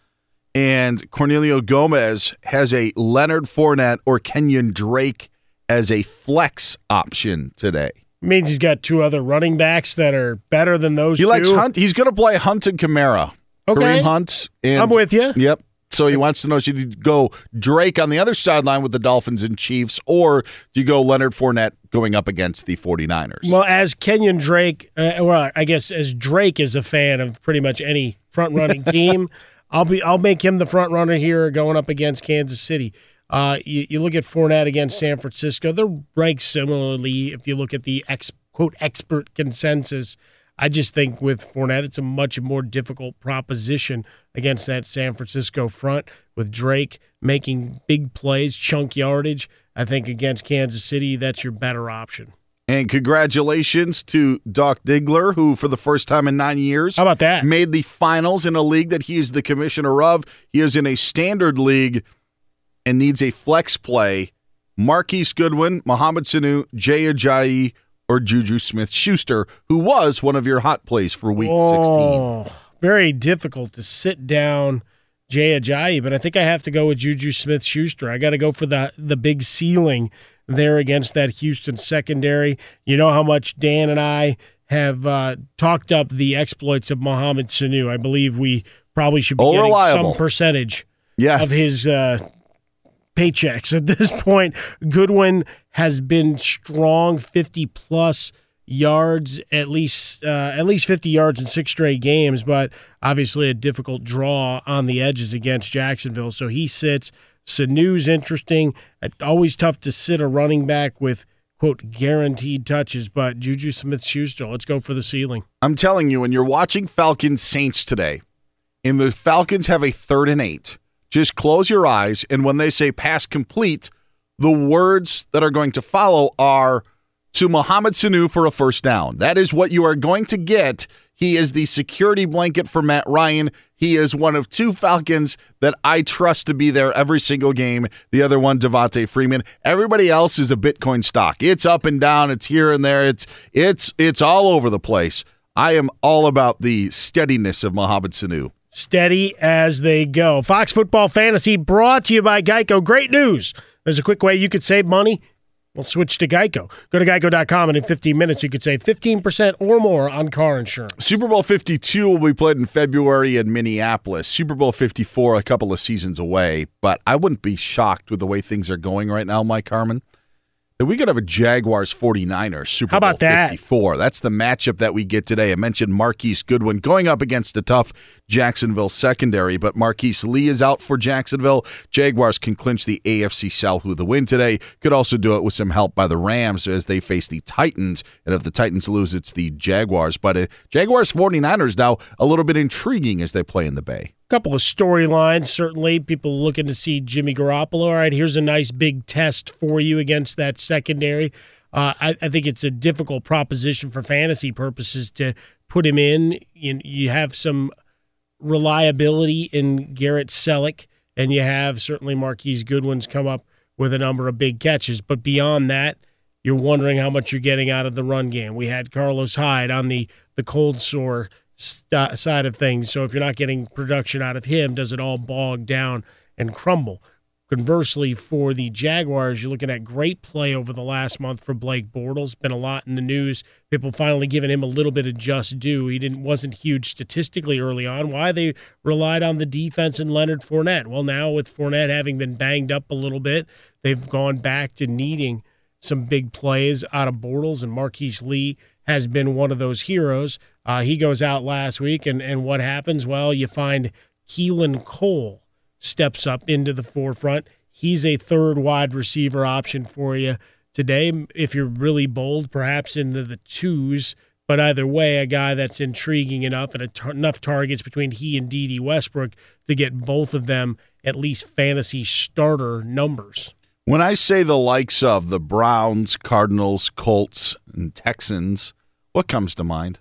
And Cornelio Gomez has a Leonard Fournette or Kenyon Drake as a flex option today. means he's got two other running backs that are better than those He two. likes Hunt. He's going to play Hunt and Kamara. Okay. Kareem Hunt. And, I'm with you. Yep. So he wants to know should you go Drake on the other sideline with the Dolphins and Chiefs, or do you go Leonard Fournette going up against the 49ers? Well, as Kenyon Drake, uh, well, I guess as Drake is a fan of pretty much any front running team, I'll be I'll make him the front runner here going up against Kansas City. Uh, you, you look at Fournette against San Francisco; they're ranked similarly. If you look at the ex, quote expert consensus, I just think with Fournette, it's a much more difficult proposition against that San Francisco front. With Drake making big plays, chunk yardage, I think against Kansas City, that's your better option. And congratulations to Doc Diggler, who for the first time in nine years How about that? made the finals in a league that he is the commissioner of. He is in a standard league and needs a flex play. Marquise Goodwin, Mohamed Sanu, Jay Ajayi, or Juju Smith Schuster, who was one of your hot plays for week 16. Oh, very difficult to sit down Jay Ajayi, but I think I have to go with Juju Smith Schuster. I got to go for the the big ceiling there against that Houston secondary. You know how much Dan and I have uh, talked up the exploits of Mohamed Sanu. I believe we probably should be Oh, getting reliable. some percentage Yes. of his uh, paychecks at this point. Goodwin has been strong, fifty plus yards, at least uh, at least fifty yards in six straight games, but obviously a difficult draw on the edges against Jacksonville. So he sits. Sanu's interesting. Always tough to sit a running back with quote guaranteed touches, but Juju Smith Schuster, let's go for the ceiling. I'm telling you, when you're watching Falcons Saints today, and the Falcons have a third and eight, just close your eyes. And when they say pass complete, the words that are going to follow are to Mohamed Sanu for a first down. That is what you are going to get. He is the security blanket for Matt Ryan. He is one of two Falcons that I trust to be there every single game. The other one, Devonta Freeman. Everybody else is a Bitcoin stock. It's up and down. It's here and there. It's it's it's all over the place. I am all about the steadiness of Mohamed Sanu. Steady as they go. Fox Football Fantasy brought to you by Geico. Great news. There's a quick way you could save money. We'll switch to Geico. Go to geico.com, and in 15 minutes, you could save 15% or more on car insurance. Super Bowl 52 will be played in February in Minneapolis. Super Bowl 54 a couple of seasons away, but I wouldn't be shocked with the way things are going right now, Mike Harmon. That we could have a Jaguars 49ers Super How about Bowl that? 54. That's the matchup that we get today. I mentioned Marquise Goodwin going up against a tough Jacksonville secondary, but Marquise Lee is out for Jacksonville. Jaguars can clinch the AFC South with a win today. Could also do it with some help by the Rams as they face the Titans. And if the Titans lose, it's the Jaguars. But uh, Jaguars 49ers now a little bit intriguing as they play in the Bay. Couple of storylines, certainly. People looking to see Jimmy Garoppolo. All right, here's a nice big test for you against that secondary. Uh, I, I think it's a difficult proposition for fantasy purposes to put him in. You, you have some reliability in Garrett Celek, and you have certainly Marquise Goodwin's come up with a number of big catches. But beyond that, you're wondering how much you're getting out of the run game. We had Carlos Hyde on the the cold sore st- side of things. So if you're not getting production out of him, does it all bog down and crumble? Conversely, for the Jaguars, you're looking at great play over the last month for Blake Bortles. Been a lot in the news. People finally giving him a little bit of just due. He didn't wasn't huge statistically early on. Why they relied on the defense and Leonard Fournette? Well, now with Fournette having been banged up a little bit, they've gone back to needing some big plays out of Bortles, and Marquise Lee has been one of those heroes. Uh, he goes out last week, and, and what happens? Well, you find Keelan Cole steps up into the forefront. He's a third wide receiver option for you today. If you're really bold, perhaps into the twos, but either way, a guy that's intriguing enough and tar- enough targets between he and Dede Westbrook to get both of them at least fantasy starter numbers. When I say the likes of the Browns, Cardinals, Colts, and Texans, what comes to mind?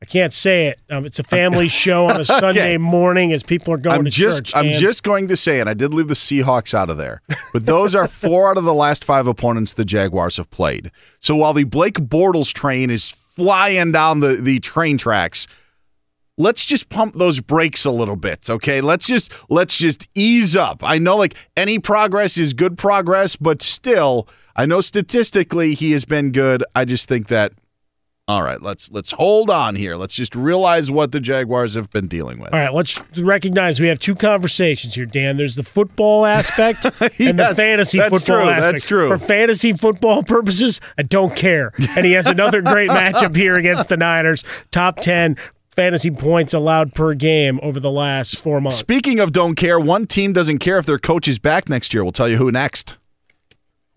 I can't say it. Um, it's a family show on a Sunday morning as people are going I'm to just church. I'm and just going to say, and I did leave the Seahawks out of there, but those are four out of the last five opponents the Jaguars have played. So while the Blake Bortles train is flying down the, the train tracks, let's just pump those brakes a little bit, okay? Let's just let's just ease up. I know like any progress is good progress, but still, I know statistically he has been good. I just think that all right, let's let's hold on here. Let's just realize what the Jaguars have been dealing with. All right, let's recognize we have two conversations here, Dan. There's the football aspect and the Yes, fantasy that's football true, aspect. that's true. For fantasy football purposes, I don't care. And he has another great matchup here against the Niners. Top 10 fantasy points allowed per game over the last four months. Speaking of don't care, one team doesn't care if their coach is back next year. We'll tell you who next.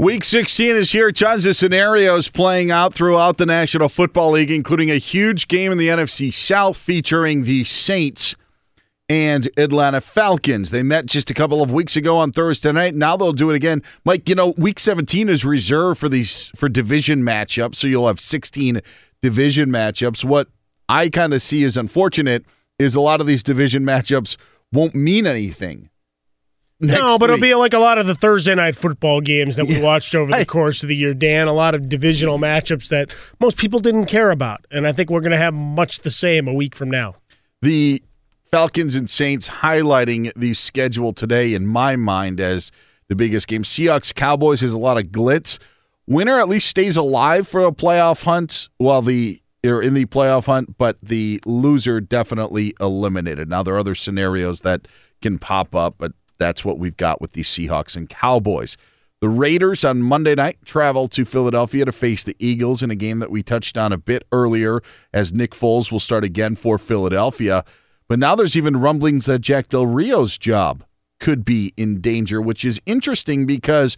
Week 16 is here. Tons of scenarios playing out throughout the National Football League, including a huge game in the NFC South featuring the Saints and Atlanta Falcons. They met just a couple of weeks ago on Thursday night. Now they'll do it again. Mike, you know, week 17 is reserved for these for division matchups, so you'll have 16 division matchups. What I kind of see as unfortunate is a lot of these division matchups won't mean anything. No, but it'll be like a lot of the Thursday night football games that we watched over the course of the year, Dan. A lot of divisional matchups that most people didn't care about. And I think we're going to have much the same a week from now. the Falcons and Saints highlighting the schedule today in my mind as the biggest game. Seahawks Cowboys has a lot of glitz. Winner at least stays alive for a playoff hunt while the are in the playoff hunt, but the loser definitely eliminated. Now there are other scenarios that can pop up, but that's what we've got with the Seahawks and Cowboys. The Raiders on Monday night travel to Philadelphia to face the Eagles in a game that we touched on a bit earlier as Nick Foles will start again for Philadelphia. But now there's even rumblings that Jack Del Rio's job could be in danger, which is interesting because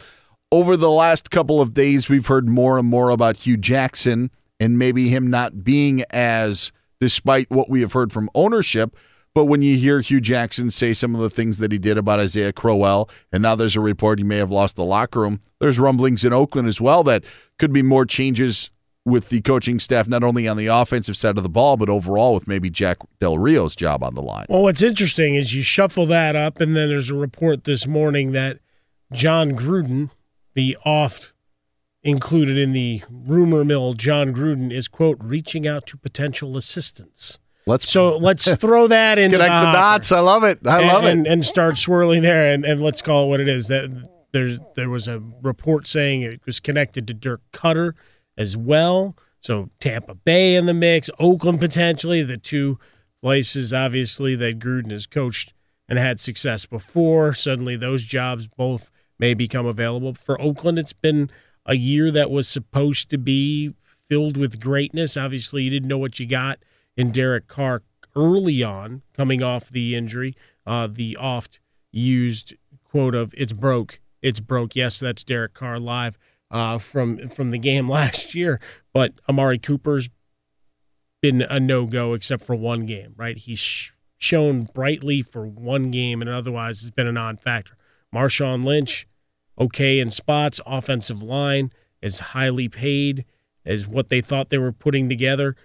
over the last couple of days, we've heard more and more about Hue Jackson and maybe him not being as, despite what we have heard from ownership, But when you hear Hue Jackson say some of the things that he did about Isaiah Crowell, and now there's a report he may have lost the locker room, there's rumblings in Oakland as well that could be more changes with the coaching staff, not only on the offensive side of the ball, but overall with maybe Jack Del Rio's job on the line. Well, what's interesting is you shuffle that up, and then there's a report this morning that Jon Gruden, the oft included in the rumor mill, Jon Gruden is quote reaching out to potential assistants. Let's so let's throw that in connect the, the dots. I love it. I and, love and, it. and start swirling there, and, and let's call it what it is. That there there was a report saying it was connected to Dirk Koetter as well. So Tampa Bay in the mix, Oakland potentially, the two places obviously that Gruden has coached and had success before. Suddenly those jobs both may become available. For Oakland, it's been a year that was supposed to be filled with greatness. Obviously, you didn't know what you got in Derek Carr early on, coming off the injury. Uh, the oft used quote of "It's broke, it's broke." Yes, that's Derek Carr live uh, from from the game last year. But Amari Cooper's been a no go except for one game. Right, he's sh- shown brightly for one game, and otherwise has been a non-factor. Marshawn Lynch okay in spots. Offensive line is highly paid as what they thought they were putting together,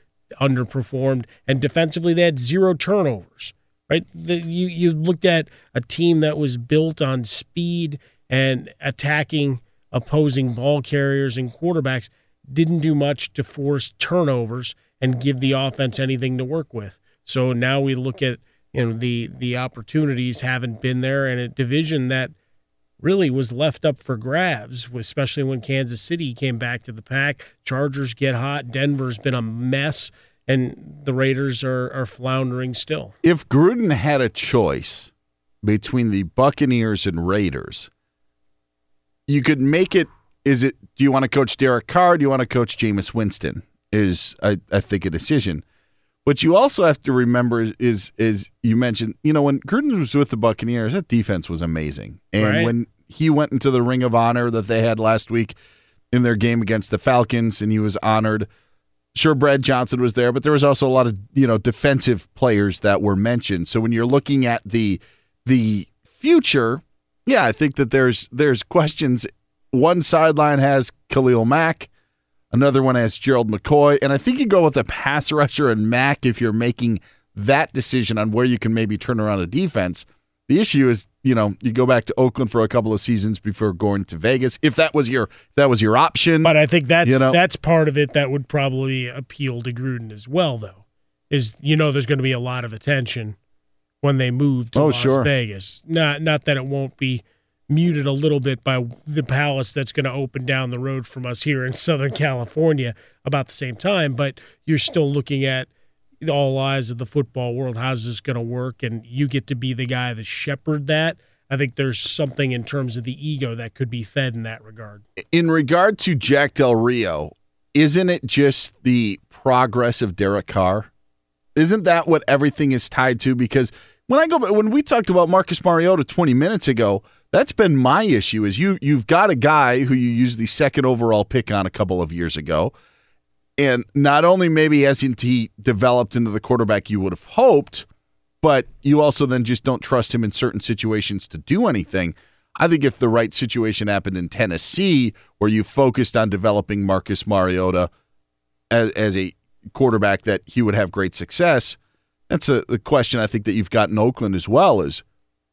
underperformed, and defensively they had zero turnovers. Right, the, you you looked at a team that was built on speed and attacking opposing ball carriers and quarterbacks. Didn't do much to force turnovers and give the offense anything to work with. So now we look at you know the the opportunities haven't been there in a division that really was left up for grabs, especially when Kansas City came back to the pack. Chargers get hot. Denver's been a mess, and the Raiders are, are floundering still. If Gruden had a choice between the Buccaneers and Raiders, you could make it. Is it? Do you want to coach Derek Carr? do you want to coach Jameis Winston? Is I, I think a decision. What you also have to remember is, is, is you mentioned, you know, when Gruden was with the Buccaneers, that defense was amazing. And Right. when he went into the Ring of Honor that they had last week in their game against the Falcons, and he was honored. Sure, Brad Johnson was there, but there was also a lot of you know defensive players that were mentioned. So when you're looking at the the future, yeah, I think that there's there's questions. One sideline has Khalil Mack. Another one has Gerald McCoy. And I think you go with the pass rusher and Mack if you're making that decision on where you can maybe turn around a defense. The issue is, you know, you go back to Oakland for a couple of seasons before going to Vegas. If that was your that was your option. But I think that's You know? that's part of it that would probably appeal to Gruden as well, though. Is you know there's going to be a lot of attention when they move to Oh, Las sure. Vegas. Not not that it won't be muted a little bit by the palace that's going to open down the road from us here in Southern California about the same time, but you're still looking at all eyes of the football world. How's this going to work? And you get to be the guy that shepherd that. I think there's something in terms of the ego that could be fed in that regard. in regard to Jack Del Rio, isn't it just the progress of Derek Carr? Isn't that what everything is tied to? Because when I go when we talked about Marcus Mariota 20 minutes ago, that's been my issue. Is you you've got a guy who you used the second overall pick on a couple of years ago, and not only maybe hasn't he developed into the quarterback you would have hoped, but you also then just don't trust him in certain situations to do anything. I think if the right situation happened in Tennessee, where you focused on developing Marcus Mariota as, as a quarterback that he would have great success, that's a the question I think that you've got in Oakland as well. Is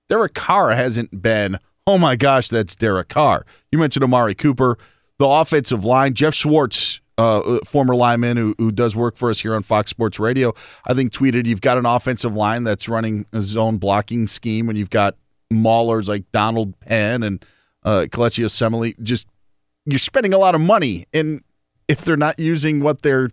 Derek Carr hasn't been, oh my gosh, that's Derek Carr. You mentioned Amari Cooper, the offensive line, Geoff Schwartz, uh, former lineman who, who does work for us here on Fox Sports Radio, I think tweeted you've got an offensive line that's running a zone blocking scheme, and you've got maulers like Donald Penn and uh, Kelechi Osemele. Just you're spending a lot of money, and if they're not using what they're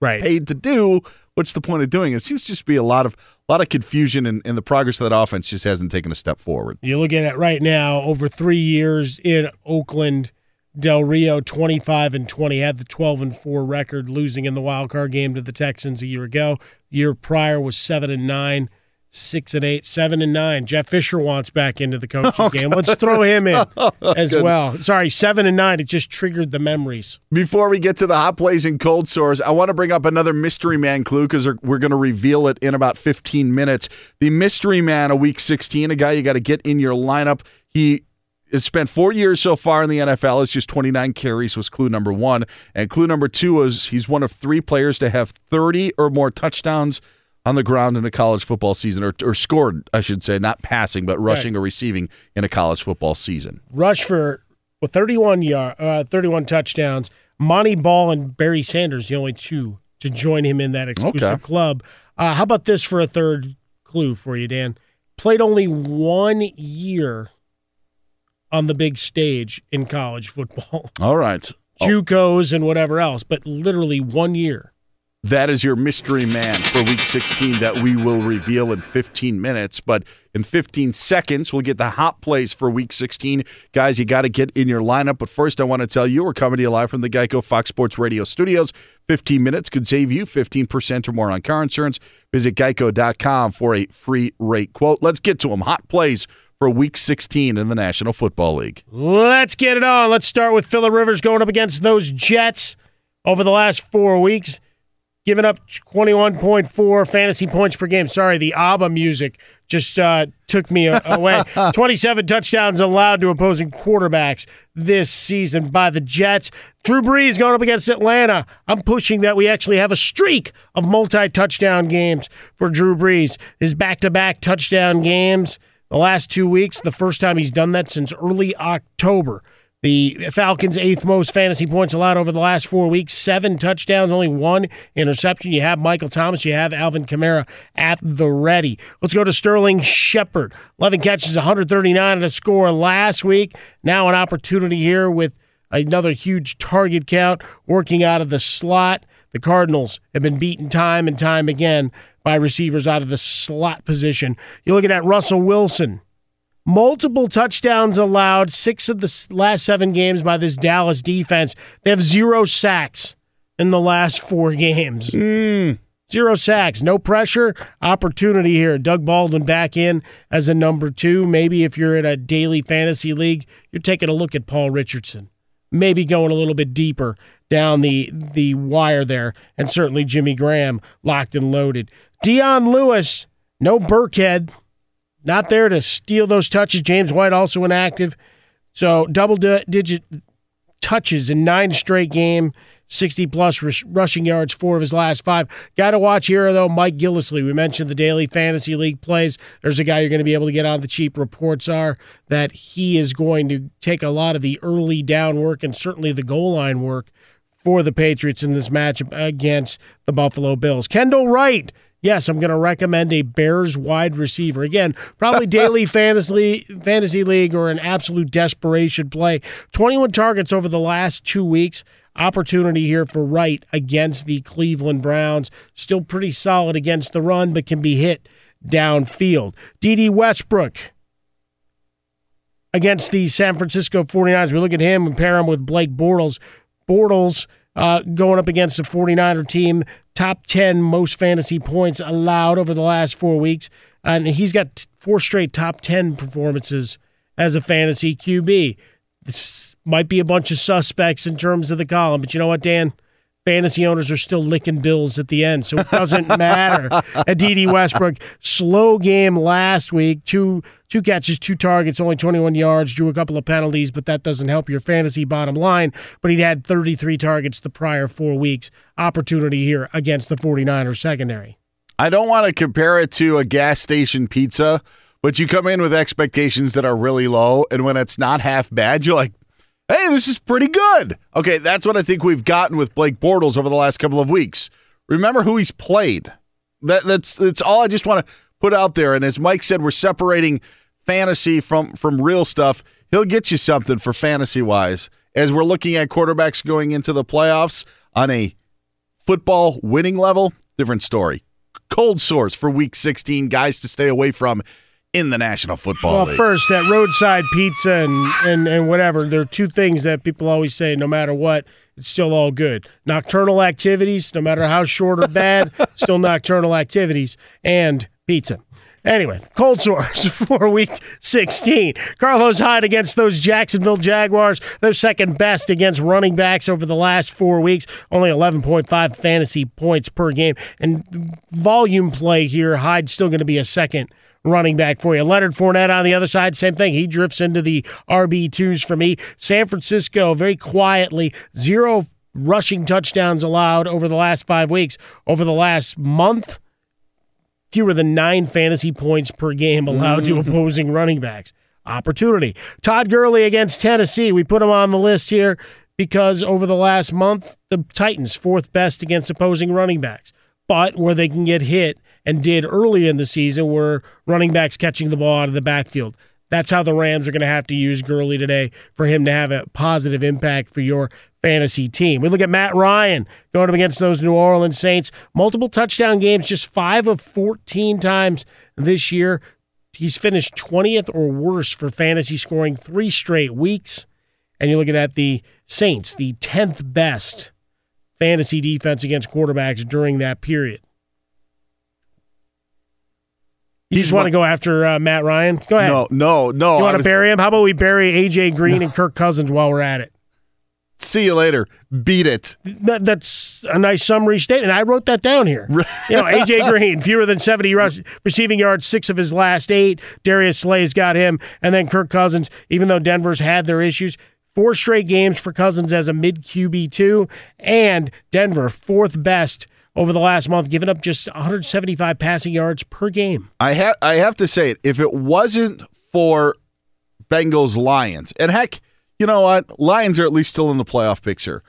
Right. paid to do, what's the point of doing it? It seems to just be a lot of a lot of confusion, and, the progress of that offense just hasn't taken a step forward. You're looking at right now over three years in Oakland. Del Rio 25 and 20 had the 12 and 4 record, losing in the wild card game to the Texans a year ago. Year prior was seven and nine, six and eight, seven and nine. Jeff Fisher wants back into the coaching oh, game. Let's throw him in oh, as Good. well. Sorry, seven and nine. It just triggered the memories. Before we get to the hot plays and cold sores, I want to bring up another mystery man clue because we're going to reveal it in about 15 minutes. The mystery man of week 16, a guy you got to get in your lineup. He has spent four years so far in the NFL. It's just 29 carries was clue number one. And clue number two was he's one of three players to have 30 or more touchdowns on the ground in a college football season, or, or scored, I should say, not passing, but rushing Right. or receiving in a college football season. Rush for well, 31 yard, uh, 31 touchdowns. Montee Ball and Barry Sanders, the only two to join him in that exclusive Okay. club. Uh, how about this for a third clue for you, Dan? Played only one year on the big stage in college football, All right. JUCOs and whatever else, but literally one year. That is your mystery man for week 16 that we will reveal in 15 minutes. But in 15 seconds, we'll get the hot plays for week 16. Guys, you got to get in your lineup. But first, I want to tell you we're coming to you live from the Geico Fox Sports Radio studios. 15 minutes could save you 15% or more on car insurance. Visit geico.com for a free rate quote. Let's get to them. Hot plays for week 16 in the National Football League. Let's get it on. Let's start with Philip Rivers going up against those Jets over the last four weeks, giving up 21.4 fantasy points per game. Sorry, the ABBA music just uh, took me away. 27 touchdowns allowed to opposing quarterbacks this season by the Jets. Drew Brees going up against Atlanta. I'm pushing that we actually have a streak of multi touchdown games for Drew Brees. His back to back touchdown games the last two weeks, the first time he's done that since early October. The Falcons' eighth most fantasy points allowed over the last four weeks, seven touchdowns, only one interception. You have Michael Thomas, you have Alvin Kamara at the ready. Let's go to Sterling Shepard. 11 catches, 139 and a score last week. Now an opportunity here with another huge target count working out of the slot. The Cardinals have been beaten time and time again by receivers out of the slot position. You're looking at Russell Wilson. Multiple touchdowns allowed, six of the last seven games by this Dallas defense. They have zero sacks in the last four games. Hmm. Zero sacks, no pressure, opportunity here. Doug Baldwin back in as a number two. Maybe if you're in a daily fantasy league, you're taking a look at Paul Richardson. Maybe going a little bit deeper down the the wire there, and certainly Jimmy Graham locked and loaded. Dion Lewis, no Burkhead, not there to steal those touches. James White also inactive, so double digit touches in nine straight game, 60 plus rush- rushing yards, four of his last five. Got to watch here, though, Mike Gillislee. We mentioned the daily fantasy league plays. There's a guy you're going to be able to get on the cheap. Reports are that he is going to take a lot of the early down work and certainly the goal line work for the Patriots in this matchup against the Buffalo Bills. Kendall Wright. Yes, I'm going to recommend a Bears wide receiver. Again, probably daily fantasy fantasy league or an absolute desperation play. 21 targets over the last 2 weeks. Opportunity here for Wright against the Cleveland Browns. Still pretty solid against the run but can be hit downfield. Dede Westbrook against the San Francisco 49ers. We look at him and pair him with Blake Bortles. Bortles uh, going up against the 49er team, top 10 most fantasy points allowed over the last four weeks. And he's got four straight top 10 performances as a fantasy QB. This might be a bunch of suspects in terms of the column, but you know what, Dan? Fantasy owners are still licking bills at the end, so it doesn't matter. At Dede Westbrook, slow game last week, two two catches, two targets, only 21 yards, drew a couple of penalties, but that doesn't help your fantasy bottom line. But he'd had 33 targets the prior four weeks. Opportunity here against the 49ers secondary. I don't want to compare it to a gas station pizza, but you come in with expectations that are really low, and when it's not half bad, you're like, hey, this is pretty good. Okay, that's what I think we've gotten with Blake Bortles over the last couple of weeks. Remember who he's played. That that's that's all I just want to put out there. And as Mike said, we're separating fantasy from from real stuff. He'll get you something for fantasy wise. As we're looking at quarterbacks going into the playoffs on a football winning level, different story. Cold source for week 16, guys to stay away from in the National Football Well, League. first, that roadside pizza and, and, and whatever, there are two things that people always say no matter what, it's still all good. Nocturnal activities, no matter how short or bad, still nocturnal activities, and pizza. Anyway, cold sores for week 16. Carlos Hyde against those Jacksonville Jaguars. They're second best against running backs over the last four weeks. Only 11.5 fantasy points per game. And volume play here, Hyde's still going to be a second running back for you. Leonard Fournette on the other side, same thing. He drifts into the RB2s for me. San Francisco, very quietly, zero rushing touchdowns allowed over the last five weeks. Over the last month, fewer than nine fantasy points per game allowed to mm. opposing running backs. Opportunity. Todd Gurley against Tennessee. We put him on the list here because over the last month, the Titans fourth best against opposing running backs. But where they can get hit and did early in the season were running backs catching the ball out of the backfield. That's how the Rams are going to have to use Gurley today for him to have a positive impact for your fantasy team. We look at Matt Ryan going up against those New Orleans Saints. Multiple touchdown games, just five of 14 times this year. He's finished 20th or worse for fantasy scoring three straight weeks. And you're looking at the Saints, the 10th best fantasy defense against quarterbacks during that period. You just want to go after uh, Matt Ryan? Go ahead. No, no, no. You want to bury him? How about we bury AJ Green and Kirk Cousins while we're at it? See you later. Beat it. That, that's a nice summary statement. I wrote that down here. You know, AJ Green, fewer than 70 rush, receiving yards, six of his last eight. Darius Slay's got him. And then Kirk Cousins, even though Denver's had their issues, four straight games for Cousins as a mid QB2. And Denver, fourth best over the last month, giving up just 175 passing yards per game. I have I have to say it. If it wasn't for Bengals Lions, and heck, you know what? Lions are at least still in the playoff picture.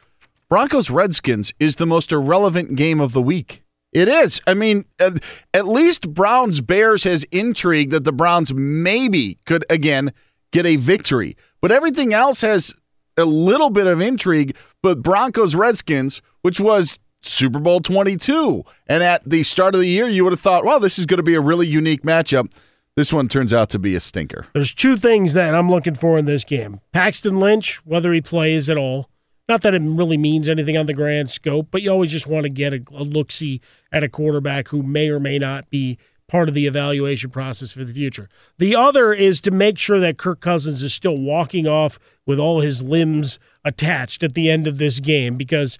Broncos Redskins is the most irrelevant game of the week. It is. I mean, at, at least Browns Bears has intrigue that the Browns maybe could again get a victory. But everything else has a little bit of intrigue. But Broncos Redskins, which was Super Bowl 22, and at the start of the year, you would have thought, well, this is going to be a really unique matchup. This one turns out to be a stinker. There's two things that I'm looking for in this game. Paxton Lynch, whether he plays at all. Not that it really means anything on the grand scope, but you always just want to get a, a look see at a quarterback who may or may not be part of the evaluation process for the future. The other is to make sure that Kirk Cousins is still walking off with all his limbs attached at the end of this game because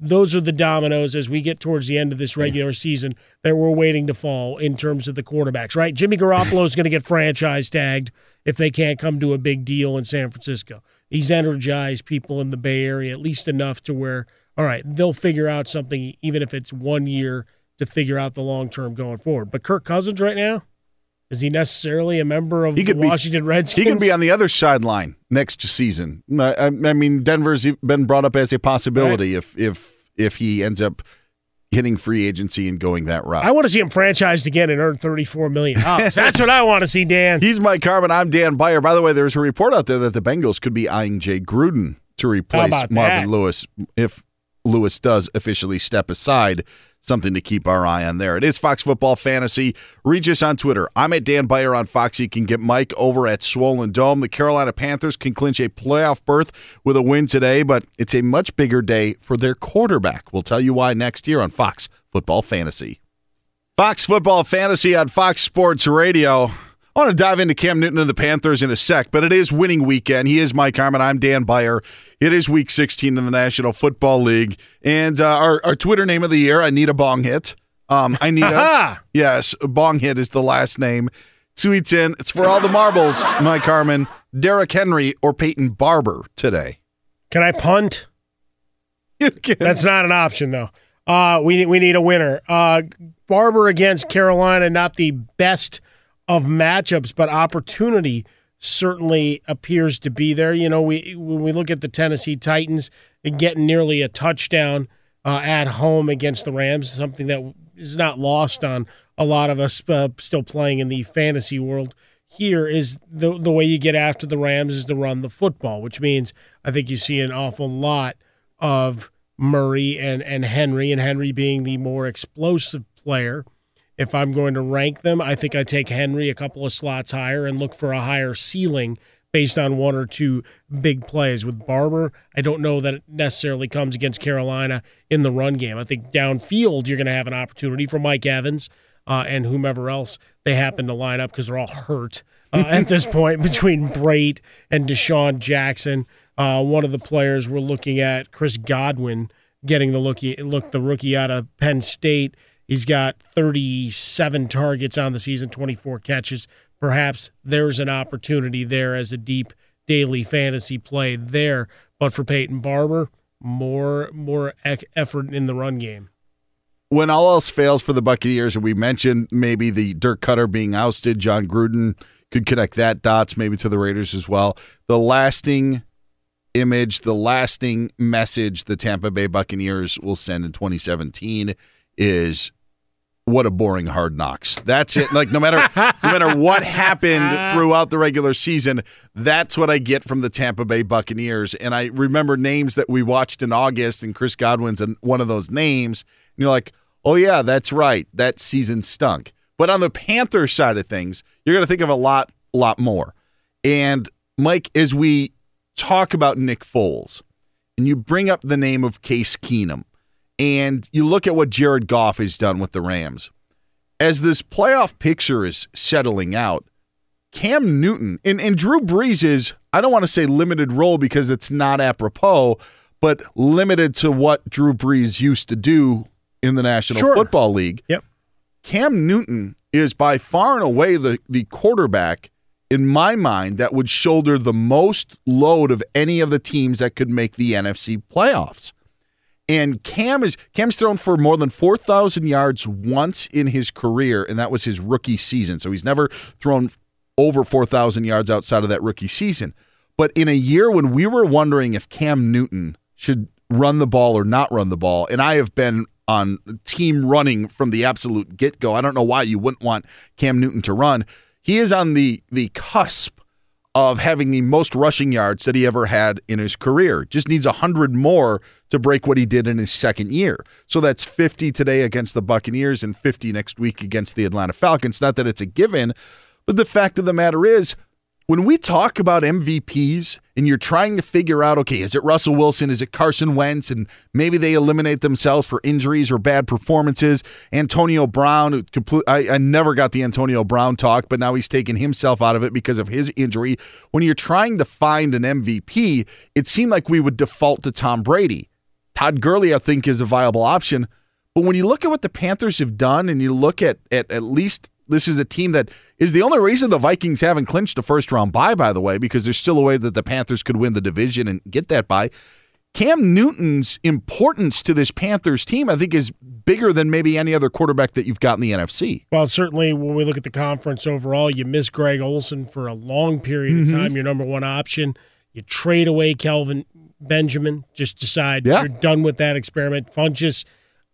those are the dominoes as we get towards the end of this regular season that we're waiting to fall in terms of the quarterbacks, right? Jimmy Garoppolo is going to get franchise tagged if they can't come to a big deal in San Francisco. He's energized people in the Bay Area at least enough to where, all right, they'll figure out something, even if it's one year to figure out the long term going forward. But Kirk Cousins right now, is he necessarily a member of He the could be- Washington Redskins? He can be on the other sideline next season. I, I mean, Denver's been brought up as a possibility if if if he ends up hitting free agency and going that route. I want to see him franchised again and earn $34 million. That's what I want to see, Dan. He's Mike Harmon. I'm Dan Beyer. By the way, there's a report out there that the Bengals could be eyeing Jay Gruden to replace Marvin that? Lewis if Lewis does officially step aside. Something to keep our eye on there. It is Fox Football Fantasy. Reach us on Twitter. I'm at Dan Beyer on Fox. You can get Mike over at Swollen Dome. The Carolina Panthers can clinch a playoff berth with a win today, but it's a much bigger day for their quarterback. We'll tell you why next year on Fox Football Fantasy. Fox Football Fantasy on Fox Sports Radio. I want to dive into Cam Newton and the Panthers in a sec, but it is winning weekend. He is Mike Harmon. I'm Dan Beyer. It is week 16 in the National Football League. And uh, our, our Twitter name of the year, I need a bong hit. Um, I need a. yes, bong hit is the last name. Tweets in. It's for all the marbles, Mike Harmon, Derrick Henry, or Peyton Barber today. Can I punt? You can. That's not an option, though. Uh, we we need a winner. Uh, Barber against Carolina, not the best of matchups, but opportunity certainly appears to be there. You know, we when we look at the Tennessee Titans getting nearly a touchdown uh, at home against the Rams, something that is not lost on a lot of us uh, still playing in the fantasy world. Here is the the way you get after the Rams is to run the football, which means I think you see an awful lot of Murray and, and Henry, and Henry being the more explosive player. If I'm going to rank them, I think I take Henry a couple of slots higher and look for a higher ceiling based on one or two big plays. With Barber, I don't know that it necessarily comes against Carolina in the run game. I think downfield, you're going to have an opportunity for Mike Evans. uh, and whomever else they happen to line up because they're all hurt uh, at this point between Brate and DeSean Jackson. Uh, one of the players we're looking at, Chris Godwin, getting the looky, look the rookie out of Penn State. He's got 37 targets on the season, 24 catches. Perhaps there's an opportunity there as a deep daily fantasy play there. But for Peyton Barber, more more effort in the run game. When all else fails for the Buccaneers, and we mentioned maybe the Dirk Koetter being ousted, Jon Gruden could connect that dots maybe to the Raiders as well. The lasting image, the lasting message the Tampa Bay Buccaneers will send in 2017 is what a boring hard knocks. That's it. Like no matter no matter what happened throughout the regular season, that's what I get from the Tampa Bay Buccaneers. And I remember names that we watched in August, and Chris Godwin's one of those names. And you're like, oh yeah, that's right. That season stunk. But on the Panthers side of things, you're going to think of a lot, lot more. And Mike, as we talk about Nick Foles, and you bring up the name of Case Keenum, and you look at what Jared Goff has done with the Rams, as this playoff picture is settling out, Cam Newton and, and Drew Brees is, I don't want to say limited role because it's not apropos, but limited to what Drew Brees used to do in the National Sure. Football League. Yep. Cam Newton is by far and away the, the quarterback in my mind that would shoulder the most load of any of the teams that could make the NFC playoffs. And Cam is Cam's thrown for more than 4,000 yards once in his career and that was his rookie season. So he's never thrown over 4,000 yards outside of that rookie season. But in a year when we were wondering if Cam Newton should run the ball or not run the ball, and I have been on team running from the absolute get go. I don't know why you wouldn't want Cam Newton to run. He is on the the cusp of having the most rushing yards that he ever had in his career. Just needs 100 more to break what he did in his second year. So that's 50 today against the Buccaneers and 50 next week against the Atlanta Falcons. Not that it's a given, but the fact of the matter is, when we talk about MVPs and you're trying to figure out, okay, is it Russell Wilson? Is it Carson Wentz? And maybe they eliminate themselves for injuries or bad performances. Antonio Brown, I, I never got the Antonio Brown talk, but now he's taken himself out of it because of his injury. When you're trying to find an MVP, it seemed like we would default to Tom Brady. Todd Gurley, I think, is a viable option. But when you look at what the Panthers have done and you look at at, at least this is a team that is the only reason the Vikings haven't clinched the first round bye, by the way, because there's still a way that the Panthers could win the division and get that bye. Cam Newton's importance to this Panthers team, I think, is bigger than maybe any other quarterback that you've got in the NFC. Well, certainly when we look at the conference overall, you miss Greg Olsen for a long period Mhm. of time, your number one option. You trade away Kelvin Benjamin, just decide Yeah. you're done with that experiment. Funchess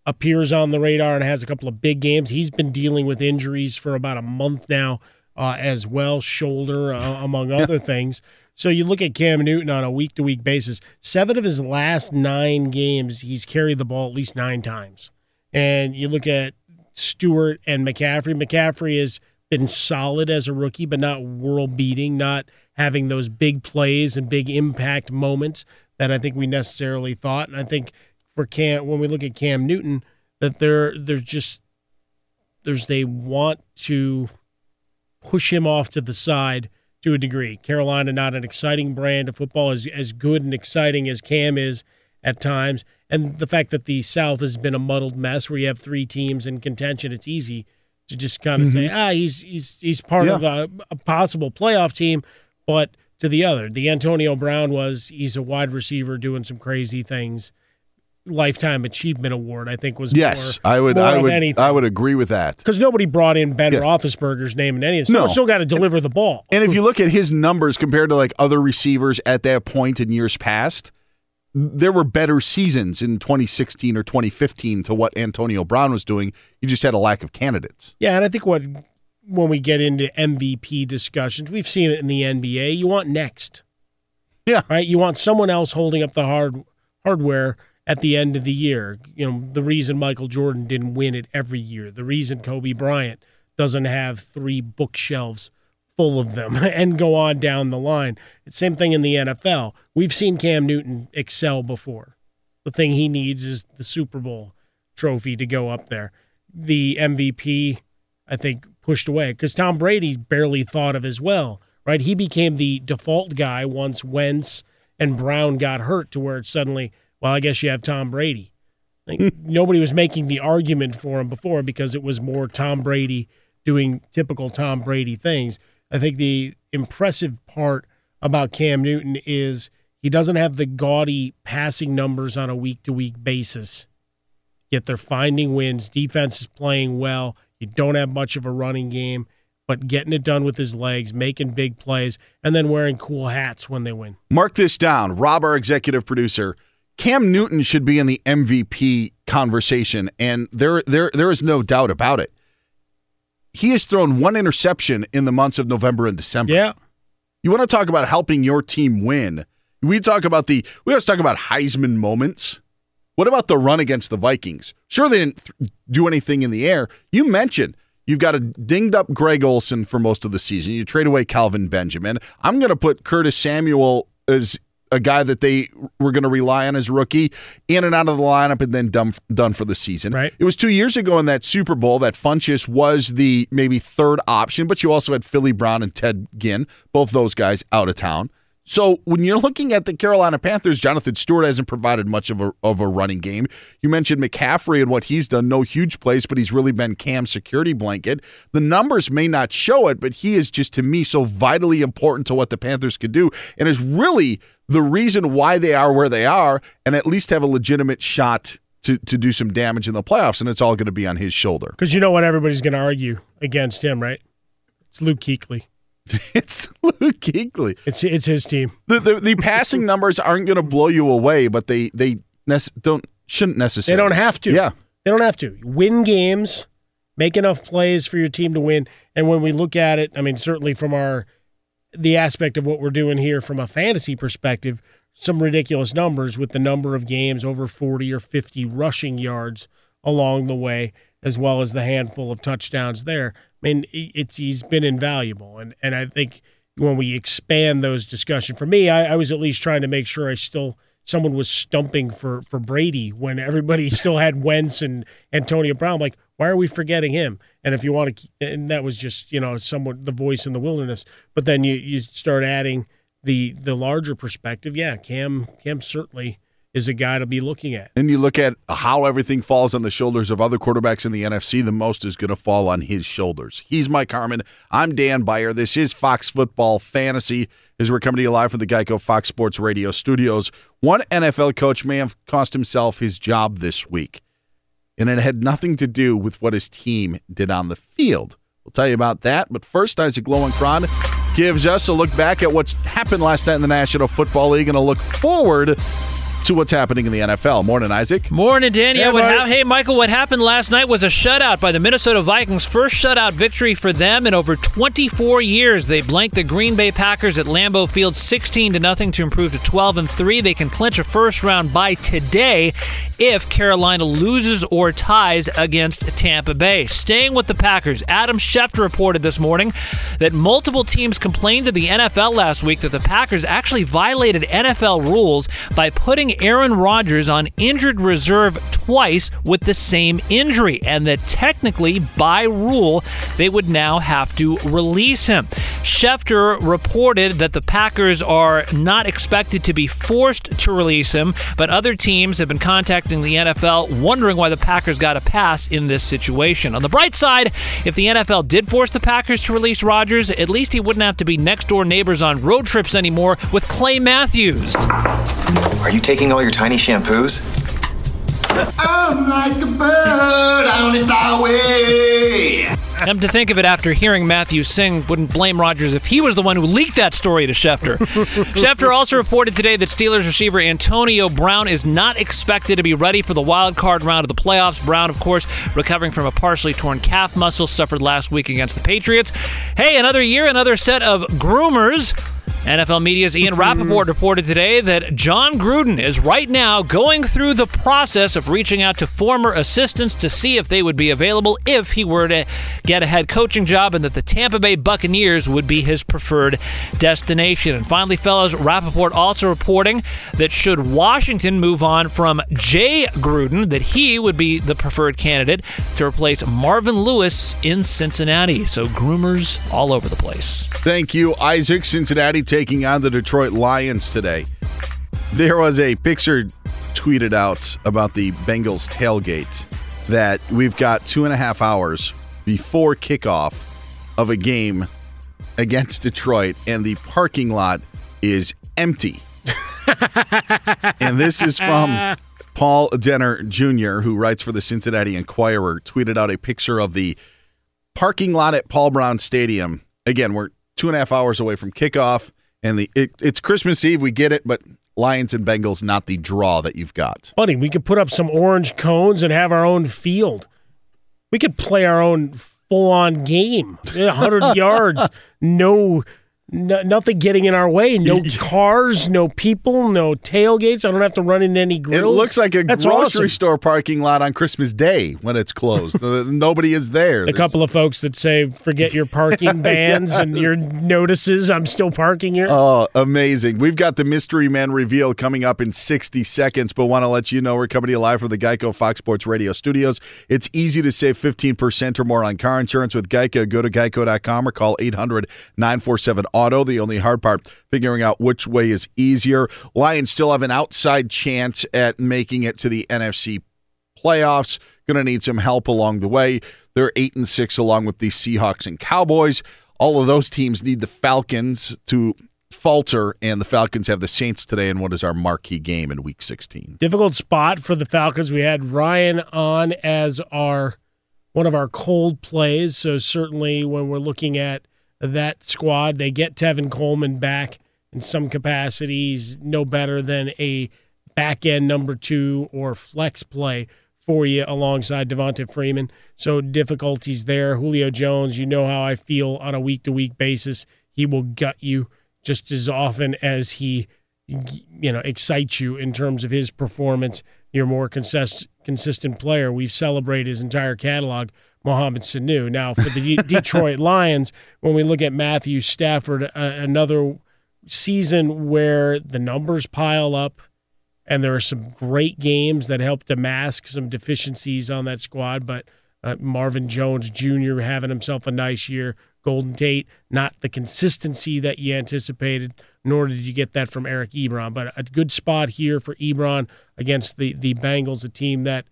appears on the radar and has a couple of big games. He's been dealing with injuries for about a month now uh, as well, shoulder, uh, among other things. So you look at Cam Newton on a week to week basis, seven of his last nine games, he's carried the ball at least nine times. And you look at Stewart and McCaffrey. McCaffrey has been solid as a rookie, but not world beating, not having those big plays and big impact moments that I think we necessarily thought. And I think for Cam, when we look at Cam Newton, that they're they're just there's they want to push him off to the side to a degree. Carolina not an exciting brand of football as as good and exciting as Cam is at times, and the fact that the South has been a muddled mess where you have three teams in contention, it's easy to just kind of say, Mhm. ah, he's he's he's part of a, a possible playoff team, but to the other, the Antonio Brown was he's a wide receiver doing some crazy things. Lifetime Achievement Award, I think, was Yes, more, I would. I would. anything I would agree with that. because nobody brought in Ben Yeah. Roethlisberger's name in any of this. No. Still got to deliver the ball. And if you look at his numbers compared to like other receivers at that point in years past, there were better seasons in 2016 or 2015 to what Antonio Brown was doing. You just had a lack of candidates. Yeah, and I think what when we get into MVP discussions, we've seen it in the NBA. You want next. Yeah. Right? You want someone else holding up the hard hardware at the end of the year. You know, the reason Michael Jordan didn't win it every year, the reason Kobe Bryant doesn't have three bookshelves full of them and go on down the line. It's same thing in the NFL. We've seen Cam Newton excel before. The thing he needs is the Super Bowl trophy to go up there. The MVP I think, pushed away because Tom Brady barely thought of as well, right? He became the default guy once Wentz and Brown got hurt to where it suddenly, well, I guess you have Tom Brady. Like, hmm. nobody was making the argument for him before because it was more Tom Brady doing typical Tom Brady things. I think the impressive part about Cam Newton is he doesn't have the gaudy passing numbers on a week to week basis. Yet they're finding wins. Defense is playing well. You don't have much of a running game, but getting it done with his legs, making big plays, and then wearing cool hats when they win. Mark this down. Rob, our executive producer, Cam Newton should be in the MVP conversation, and there, there, there is no doubt about it. He has thrown one interception in the months of November and December. Yeah. You want to talk about helping your team win? We talk about the we always talk about Heisman moments. What about the run against the Vikings? Sure, they didn't th- do anything in the air. You mentioned you've got a dinged up Greg Olsen for most of the season. You trade away Kelvin Benjamin. I'm going to put Curtis Samuel as a guy that they were going to rely on as rookie in and out of the lineup and then done, done for the season. Right. It was two years ago in that Super Bowl that Funchess was the maybe third option, but you also had Philly Brown and Ted Ginn, both those guys out of town. So when you're looking at the Carolina Panthers, Jonathan Stewart hasn't provided much of a of a running game. You mentioned McCaffrey and what he's done, no huge plays, but he's really been Cam's security blanket. The numbers may not show it, but he is just to me so vitally important to what the Panthers could do, and is really the reason why they are where they are, and at least have a legitimate shot to to do some damage in the playoffs. And it's all going to be on his shoulder. Because you know what everybody's going to argue against him, right? It's Luke Kuechly. it's Luke Kuechly. It's it's his team. The the, the passing numbers aren't going to blow you away, but they they nec- don't shouldn't necessarily. They don't have to. Yeah. They don't have to. Win games, make enough plays for your team to win. And when we look at it, I mean, certainly from our the aspect of what we're doing here from a fantasy perspective, some ridiculous numbers with the number of games over 40 or 50 rushing yards along the way, as well as the handful of touchdowns there. I mean, it's he's been invaluable, and and I think when we expand those discussion, for me, I, I was at least trying to make sure I still someone was stumping for for Brady when everybody still had Wentz and Antonio Brown. Like, why are we forgetting him? And if you want to, and that was just you know somewhat the voice in the wilderness. But then you you start adding the the larger perspective. Yeah, Cam Cam certainly is a guy to be looking at. And you look at how everything falls on the shoulders of other quarterbacks in the NFC, the most is going to fall on his shoulders. He's Mike Harmon. I'm Dan Beyer. This is Fox Football Fantasy as we're coming to you live from the Geico Fox Sports Radio studios. One NFL coach may have cost himself his job this week, and it had nothing to do with what his team did on the field. We'll tell you about that. But first, Isaac Lowenkron gives us a look back at what's happened last night in the National Football League and a look forward to what's happening in the NFL. Morning, Isaac. Morning, Dan. Yeah, Hey, Mike. hey, Michael, what happened last night was a shutout by the Minnesota Vikings. First shutout victory for them in over 24 years. They blanked the Green Bay Packers at Lambeau Field 16 to nothing to improve to 12 and 3. They can clinch a first round by today if Carolina loses or ties against Tampa Bay. Staying with the Packers, Adam Schefter reported this morning that multiple teams complained to the NFL last week that the Packers actually violated NFL rules by putting Aaron Rodgers on injured reserve twice with the same injury, and that technically, by rule, they would now have to release him. Schefter reported that the Packers are not expected to be forced to release him, but other teams have been contacting the NFL wondering why the Packers got a pass in this situation. On the bright side, if the NFL did force the Packers to release Rodgers, at least he wouldn't have to be next door neighbors on road trips anymore with Clay Matthews. Are you taking all your tiny shampoos? I'm like a bird on the highway. Come to think of it, after hearing Matthew sing, wouldn't blame Rodgers if he was the one who leaked that story to Schefter. Schefter also reported today that Steelers receiver Antonio Brown is not expected to be ready for the wild card round of the playoffs. Brown, of course, recovering from a partially torn calf muscle suffered last week against the Patriots. Hey, another year, another set of groomers NFL Media's Ian Rapoport reported today that Jon Gruden is right now going through the process of reaching out to former assistants to see if they would be available if he were to get a head coaching job and that the Tampa Bay Buccaneers would be his preferred destination. And finally, fellows, Rapoport also reporting that should Washington move on from Jay Gruden, that he would be the preferred candidate to replace Marvin Lewis in Cincinnati. So groomers all over the place. Thank you, Isaac. Cincinnati taking on the Detroit Lions today. There was a picture tweeted out about the Bengals tailgate that we've got two and a half hours before kickoff of a game against Detroit, and the parking lot is empty. and this is from Paul Dehner Jr., who writes for the Cincinnati Enquirer, tweeted out a picture of the parking lot at Paul Brown Stadium. Again, we're two and a half hours away from kickoff, and the it, it's Christmas Eve. We get it, but Lions and Bengals not the draw that you've got. Buddy, we could put up some orange cones and have our own field. We could play our own full-on game. 100 yards, no, no nothing getting in our way. No cars, no people, no tailgates. I don't have to run into any grills. It looks like a That's grocery awesome. store parking lot on Christmas Day when it's closed. Nobody is there. A couple of folks that say, forget your parking bans and your notices. I'm still parking here. Oh, amazing. We've got the Mystery Man reveal coming up in 60 seconds, but want to let you know we're coming to you live from the Geico Fox Sports Radio studios. It's easy to save 15% or more on car insurance with Geico. Go to geico.com or call 800 947 Auto. The only hard part, figuring out which way is easier. Lions still have an outside chance at making it to the NFC playoffs. Going to need some help along the way. They're eight and six along with the Seahawks and Cowboys. All of those teams need the Falcons to falter, and the Falcons have the Saints today in what is our marquee game in Week 16. Difficult spot for the Falcons. We had Ryan on as our one of our cold plays. So certainly when we're looking at that squad, they get Tevin Coleman back in some capacities, no better than a back end number two or flex play for you alongside Devonta Freeman. So difficulties there. Julio Jones, you know how I feel on a week to week basis. He will gut you just as often as he you know excites you in terms of his performance. You're more consist- consistent player. We've celebrated his entire catalog. Mohamed Sanu. Now for the Detroit Lions, when we look at Matthew Stafford, uh, another season where the numbers pile up, and there are some great games that help to mask some deficiencies on that squad. But uh, Marvin Jones Jr. having himself a nice year. Golden Tate, not the consistency that you anticipated, nor did you get that from Eric Ebron. But a good spot here for Ebron against the, the Bengals, a team that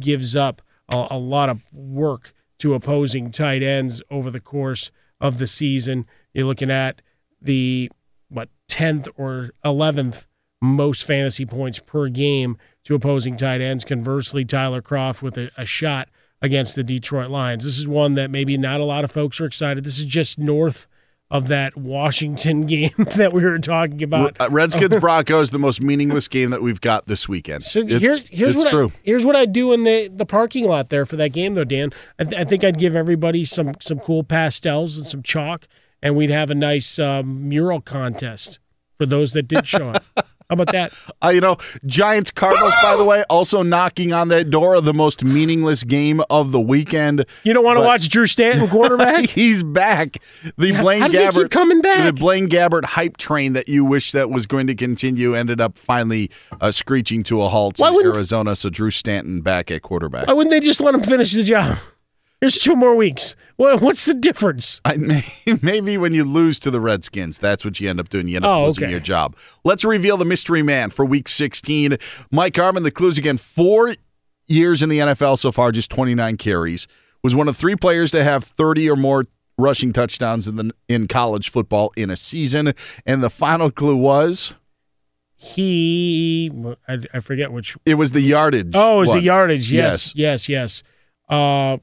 gives up a, a lot of work to opposing tight ends over the course of the season. You're looking at the what 10th or 11th most fantasy points per game to opposing tight ends. Conversely, Tyler Kroft with a, a shot against the Detroit Lions. This is one that maybe not a lot of folks are excited. This is just north of that Washington game that we were talking about. Uh, Redskins Broncos, the most meaningless game that we've got this weekend. So It's- here, here's it's what true. I, here's what I do in the, the parking lot there for that game though, Dan. I, th- I think I'd give everybody some some cool pastels and some chalk, and we'd have a nice um, mural contest for those that did show up. How about that? Uh, you know, Giants Cardinals, by the way, also knocking on that door of the most meaningless game of the weekend. You don't want to watch Drew Stanton quarterback? He's back. The Blaine how does he Gabbert keep coming back? The Blaine Gabbert hype train that you wish that was going to continue ended up finally uh, screeching to a halt Why in Arizona. So Drew Stanton back at quarterback. Why wouldn't they just let him finish the job? Here's two more weeks. What, what's the difference? I, may- maybe when you lose to the Redskins, that's what you end up doing. You end up Oh, losing okay. your job. Let's reveal the mystery man for Week 16. Mike Harmon, the clues again. Four years in the NFL so far, just 29 carries. Was one of three players to have 30 or more rushing touchdowns in the in college football in a season. And the final clue was He, I, I forget which. it was the yardage. Oh, it was the one. yardage. Yes, yes, yes. Uh,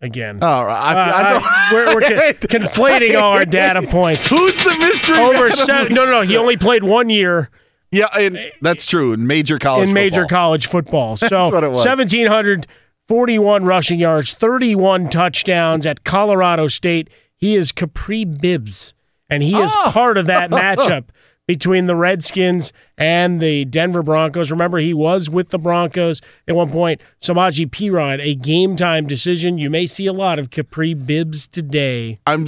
again, Oh, I, I, Uh, don't. I- we're, we're con- conflating all our data points. Who's the mystery Over seven, no, no, no. He only played one year Yeah, and that's true. In major college in major football. college football. So what it was. 1,741 rushing yards, 31 touchdowns at Colorado State. He is Capri Bibbs. and he is Oh. part of that matchup between the Redskins and the Denver Broncos. Remember, he was with the Broncos at one point. Samaje Perine, a game time decision. You may see a lot of Capri Bibbs today. I'm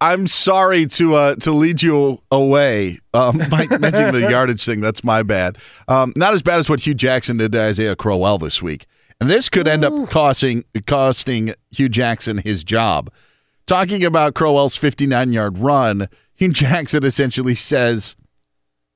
I'm sorry to uh, to lead you away um, by mentioning the yardage thing. That's my bad. Um, not as bad as what Hue Jackson did to Isaiah Crowell this week, and this could end up costing costing Hue Jackson his job. Talking about Crowell's 59 yard run, Hue Jackson essentially says.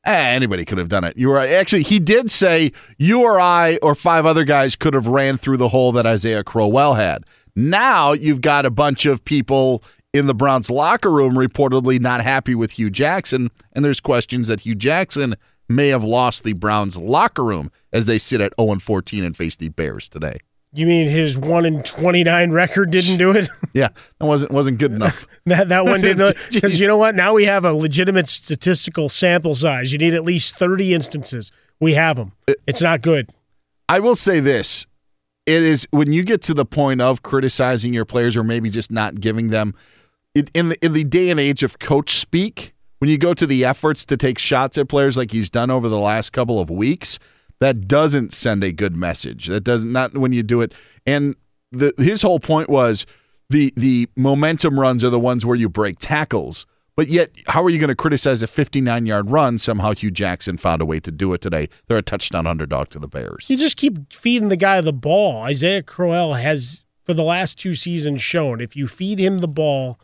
Eh, anybody could have done it. You were actually he did say you or I or five other guys could have ran through the hole that Isaiah Crowell had. Now you've got a bunch of people in the Browns locker room reportedly not happy with Hue Jackson, and there's questions that Hue Jackson may have lost the Browns locker room as they sit at 0 14 and face the Bears today. You mean his one in twenty nine record didn't do it? Yeah, that wasn't wasn't good enough. that that one didn't because you know what? Now we have a legitimate statistical sample size. You need at least thirty instances. We have them. It's not good. I will say this. It is when you get to the point of criticizing your players or maybe just not giving them it, in the in the day and age of coach speak, when you go to the efforts to take shots at players like he's done over the last couple of weeks, that doesn't send a good message. That doesn't not when you do it. And the his whole point was the the momentum runs are the ones where you break tackles. But yet, how are you going to criticize a 59 yard run? Somehow Hue Jackson found a way to do it today. They're a touchdown underdog to the Bears. You just keep feeding the guy the ball. Isaiah Crowell has, for the last two seasons, shown if you feed him the ball,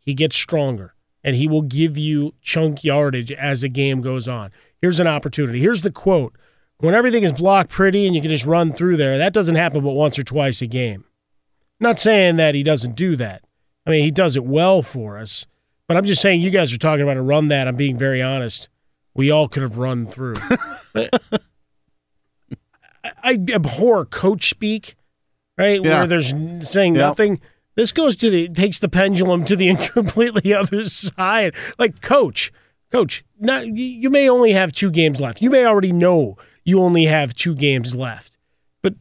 he gets stronger and he will give you chunk yardage as the game goes on. Here's an opportunity. Here's the quote When everything is blocked pretty and you can just run through there, that doesn't happen but once or twice a game. Not saying that he doesn't do that. I mean, he does it well for us. But I'm just saying, you guys are talking about a run that. I'm being very honest. We all could have run through. I, I abhor coach speak, right? Yeah. Where there's saying nothing. This goes to the takes the pendulum to the completely other side. Like coach, coach, not, you may only have two games left. You may already know you only have two games left. But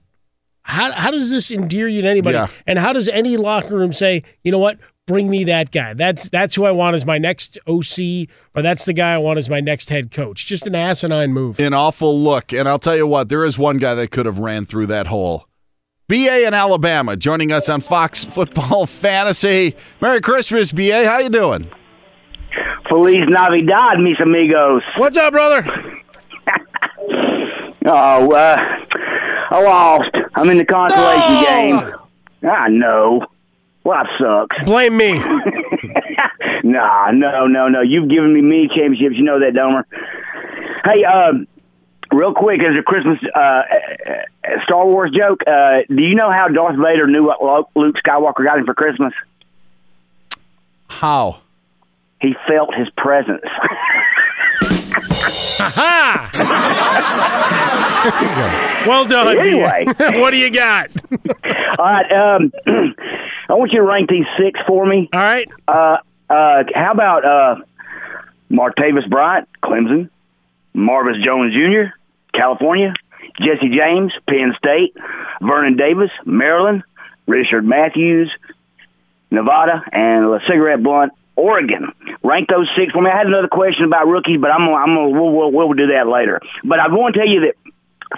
how how does this endear you to anybody? Yeah. And how does any locker room say, you know what? Bring me that guy. That's that's who I want as my next OC, or that's the guy I want as my next head coach. Just an asinine move. An awful look. And I'll tell you what, there is one guy that could have ran through that hole. BA in Alabama joining us on Fox Football Fantasy. Merry Christmas, BA. How you doing? Feliz Navidad, mis amigos. What's up, brother? Oh, uh, I lost. I'm in the consolation game. I know. Life sucks. Blame me. nah, no, no, no. You've given me many championships. You know that, Domer. Hey, um, real quick, as a Christmas uh, uh, Star Wars joke, uh, do you know how Darth Vader knew what Luke Skywalker got him for Christmas? How? He felt his presence. well done. Anyway. what do you got? All right. Um, I want you to rank these six for me. All right. Uh, uh, how about uh, Martavis Bryant, Clemson, Marvis Jones Jr., California, Jesse James, Penn State, Vernon Davis, Maryland, Rishard Matthews, Nevada, and LeGarrette Blunt, Oregon. Rank those six for me. I had another question about rookies, but I'm I'm we'll, we'll, we'll do that later. But I want to tell you that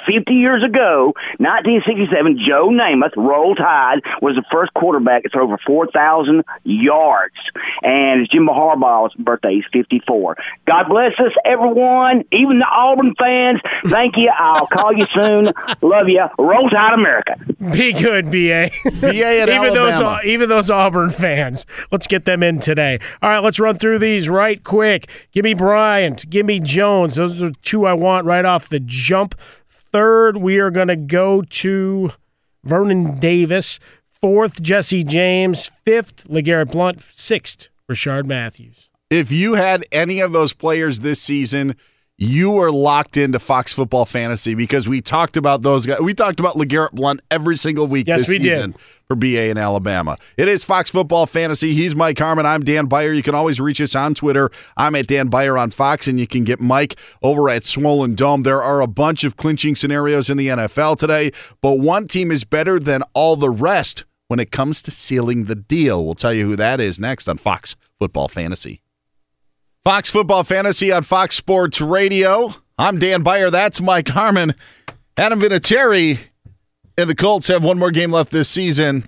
50 years ago, 1967, Joe Namath, Roll Tide, was the first quarterback to throw over 4,000 yards. And it's Jim Harbaugh's birthday. He's 54. God bless us, everyone, even the Auburn fans. Thank you. I'll call you soon. Love you. Roll Tide, America. Be good, BA. BA at even those Alabama. even those Auburn fans. Let's get them in today. All right, let's run through these right quick. Give me Bryant. Give me Jones. Those are two I want right off the jump. Third, we are going to go to Vernon Davis. Fourth, Jesse James. Fifth, LeGarrette Blunt. Sixth, Rishard Matthews. If you had any of those players this season, you are locked into Fox Football Fantasy because we talked about those guys. We talked about LeGarrette Blunt every single week Yes, this we did. for BA in Alabama. It is Fox Football Fantasy. He's Mike Harmon. I'm Dan Beyer. You can always reach us on Twitter. I'm at Dan Beyer on Fox, and you can get Mike over at Swollen Dome. There are a bunch of clinching scenarios in the NFL today, but one team is better than all the rest when it comes to sealing the deal. We'll tell you who that is next on Fox Football Fantasy. Fox Football Fantasy on Fox Sports Radio. I'm Dan Beyer. That's Mike Harmon. Adam Vinatieri and the Colts have one more game left this season.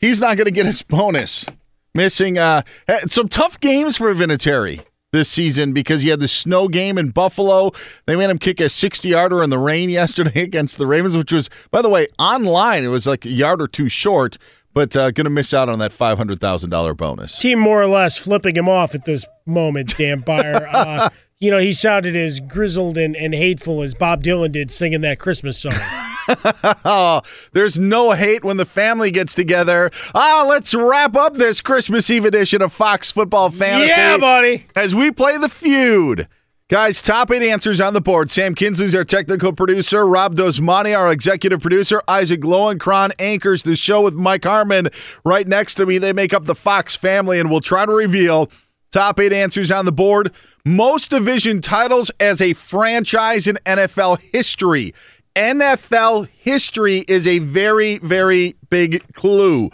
He's not going to get his bonus. Missing uh, some tough games for Vinatieri this season because he had the snow game in Buffalo. They made him kick a 60 yarder in the rain yesterday against the Ravens, which was, by the way, online. It was like a yard or two short, but uh, going to miss out on that $500,000 bonus. Team more or less flipping him off at this moment, Dan Beyer. uh, you know, he sounded as grizzled and, and hateful as Bob Dylan did singing that Christmas song. oh, there's no hate when the family gets together. Ah, oh, let's wrap up this Christmas Eve edition of Fox Football Fantasy. Yeah, buddy. As we play the feud. Guys, top eight answers on the board. Sam Kinsley's our technical producer. Rob Dosmani, our executive producer. Isaac Lowenkron anchors the show with Mike Harmon right next to me. They make up the Fox family, and we'll try to reveal top eight answers on the board. Most division titles as a franchise in NFL history. NFL history is a very, very big clue.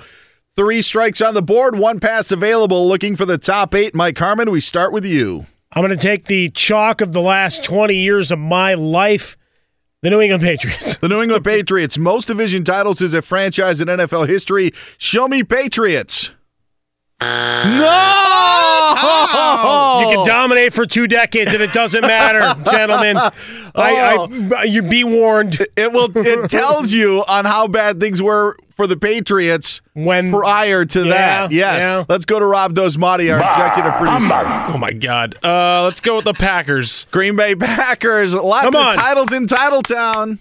Three strikes on the board, one pass available. Looking for the top eight. Mike Harmon, we start with you. I'm going to take the chalk of the last 20 years of my life. The New England Patriots. The New England Patriots. Most division titles is a franchise in NFL history. Show me Patriots. No! You can dominate for two decades and it doesn't matter, gentlemen. I, I, oh. you be warned. It will. It tells you on how bad things were for the Patriots when prior to yeah, that. Yes. yeah. Let's go to Rob Dosmati, our executive producer. Oh my God. Uh, let's go with the Packers. Green Bay Packers. Lots Come of on. titles in Titletown.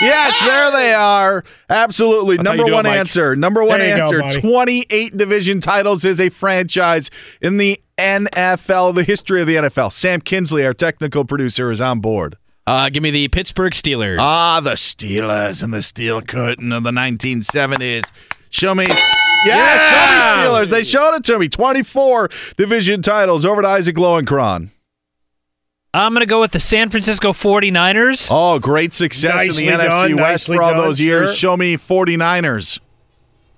Yes, there they are. Absolutely. That's Number you do it, one answer. Number one There you go, answer. 28 division titles is a franchise in the NFL, the history of the NFL. Sam Kinsley, our technical producer, is on board. Uh, give me the Pittsburgh Steelers. Ah, the Steelers and the steel curtain of the 1970s. Show me. Yes, show me Steelers. They showed it to me. 24 division titles. Over to Isaac Lowenkron. I'm going to go with the San Francisco 49ers. Oh, great success Nicely in the NFC West nicely for all done, those years. sure. Show me 49ers.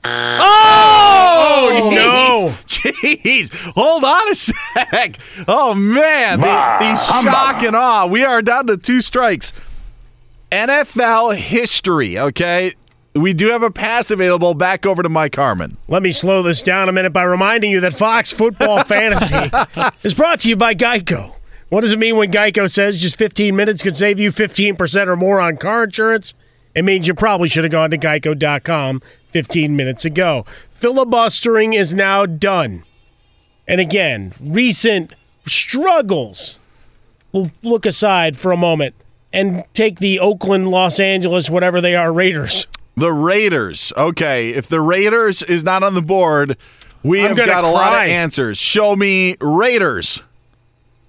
Oh! oh, no. Jeez. Hold on a sec. Oh, man. The, the shock and awe. We are down to two strikes. NFL history, okay? We do have a pass available. Back over to Mike Harmon. Let me slow this down a minute by reminding you that Fox Football Fantasy is brought to you by Geico. What does it mean when Geico says just 15 minutes can save you 15% or more on car insurance? It means you probably should have gone to geico.com 15 minutes ago. Filibustering is now done. And again, recent struggles. We'll look aside for a moment and take the Oakland, Los Angeles, whatever they are, Raiders. The Raiders. Okay, if the Raiders is not on the board, we I'm have got a lot of answers. Show me Raiders.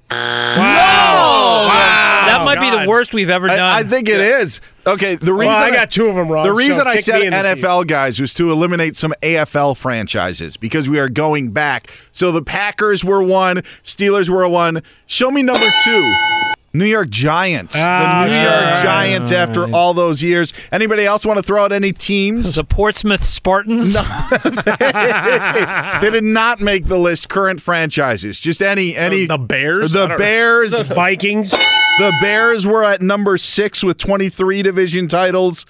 Wow. That oh, might be the worst we've ever done. I, I think it is. Okay, the reason Well, I got two of them wrong. The reason so I said me in. NFL guys was to eliminate some AFL franchises because we are going back. So the Packers were one, Steelers were one. Show me number two. New York Giants. Ah, the New sure. York Giants after all those years. Anybody else want to throw out any teams? the Portsmouth Spartans. they did not make the list current franchises. Just any any the Bears? The don't- Bears. Vikings. The Bears were at number six with 23 division titles.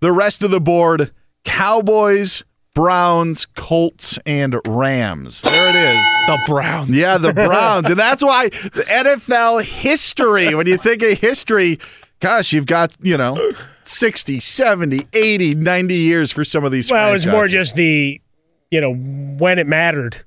The rest of the board Cowboys, Browns, Colts, and Rams. There it is. The Browns. Yeah, the Browns. and that's why NFL history, when you think of history, gosh, you've got, you know, 60, 70, 80, 90 years for some of these Well, it's more just the, you know, when it mattered.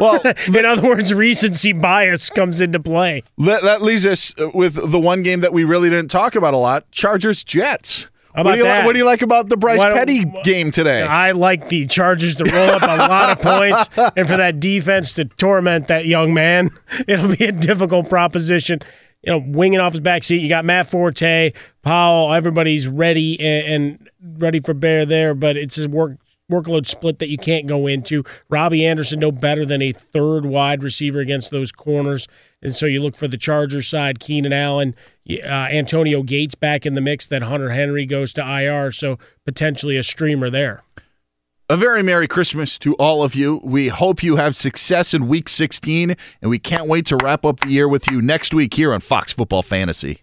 Well, In other words, recency bias comes into play. that, that leaves us with the one game that we really didn't talk about a lot Chargers, Jets. What, do you what do you like about the Bryce don't- Petty game today? I like the Chargers to roll up a lot of points and for that defense to torment that young man. It'll be a difficult proposition. You know, winging off his back seat. You got Matt Forte, Powell. Everybody's ready and, and ready for bear there, but it's a work workload split that you can't go into. Robbie Anderson no better than a third wide receiver against those corners, and so you look for the Chargers side. Keenan Allen, uh, Antonio Gates back in the mix. That Hunter Henry goes to IR, so potentially a streamer there. A very Merry Christmas to all of you. We hope you have success in week 16, and we can't wait to wrap up the year with you next week here on Fox Football Fantasy.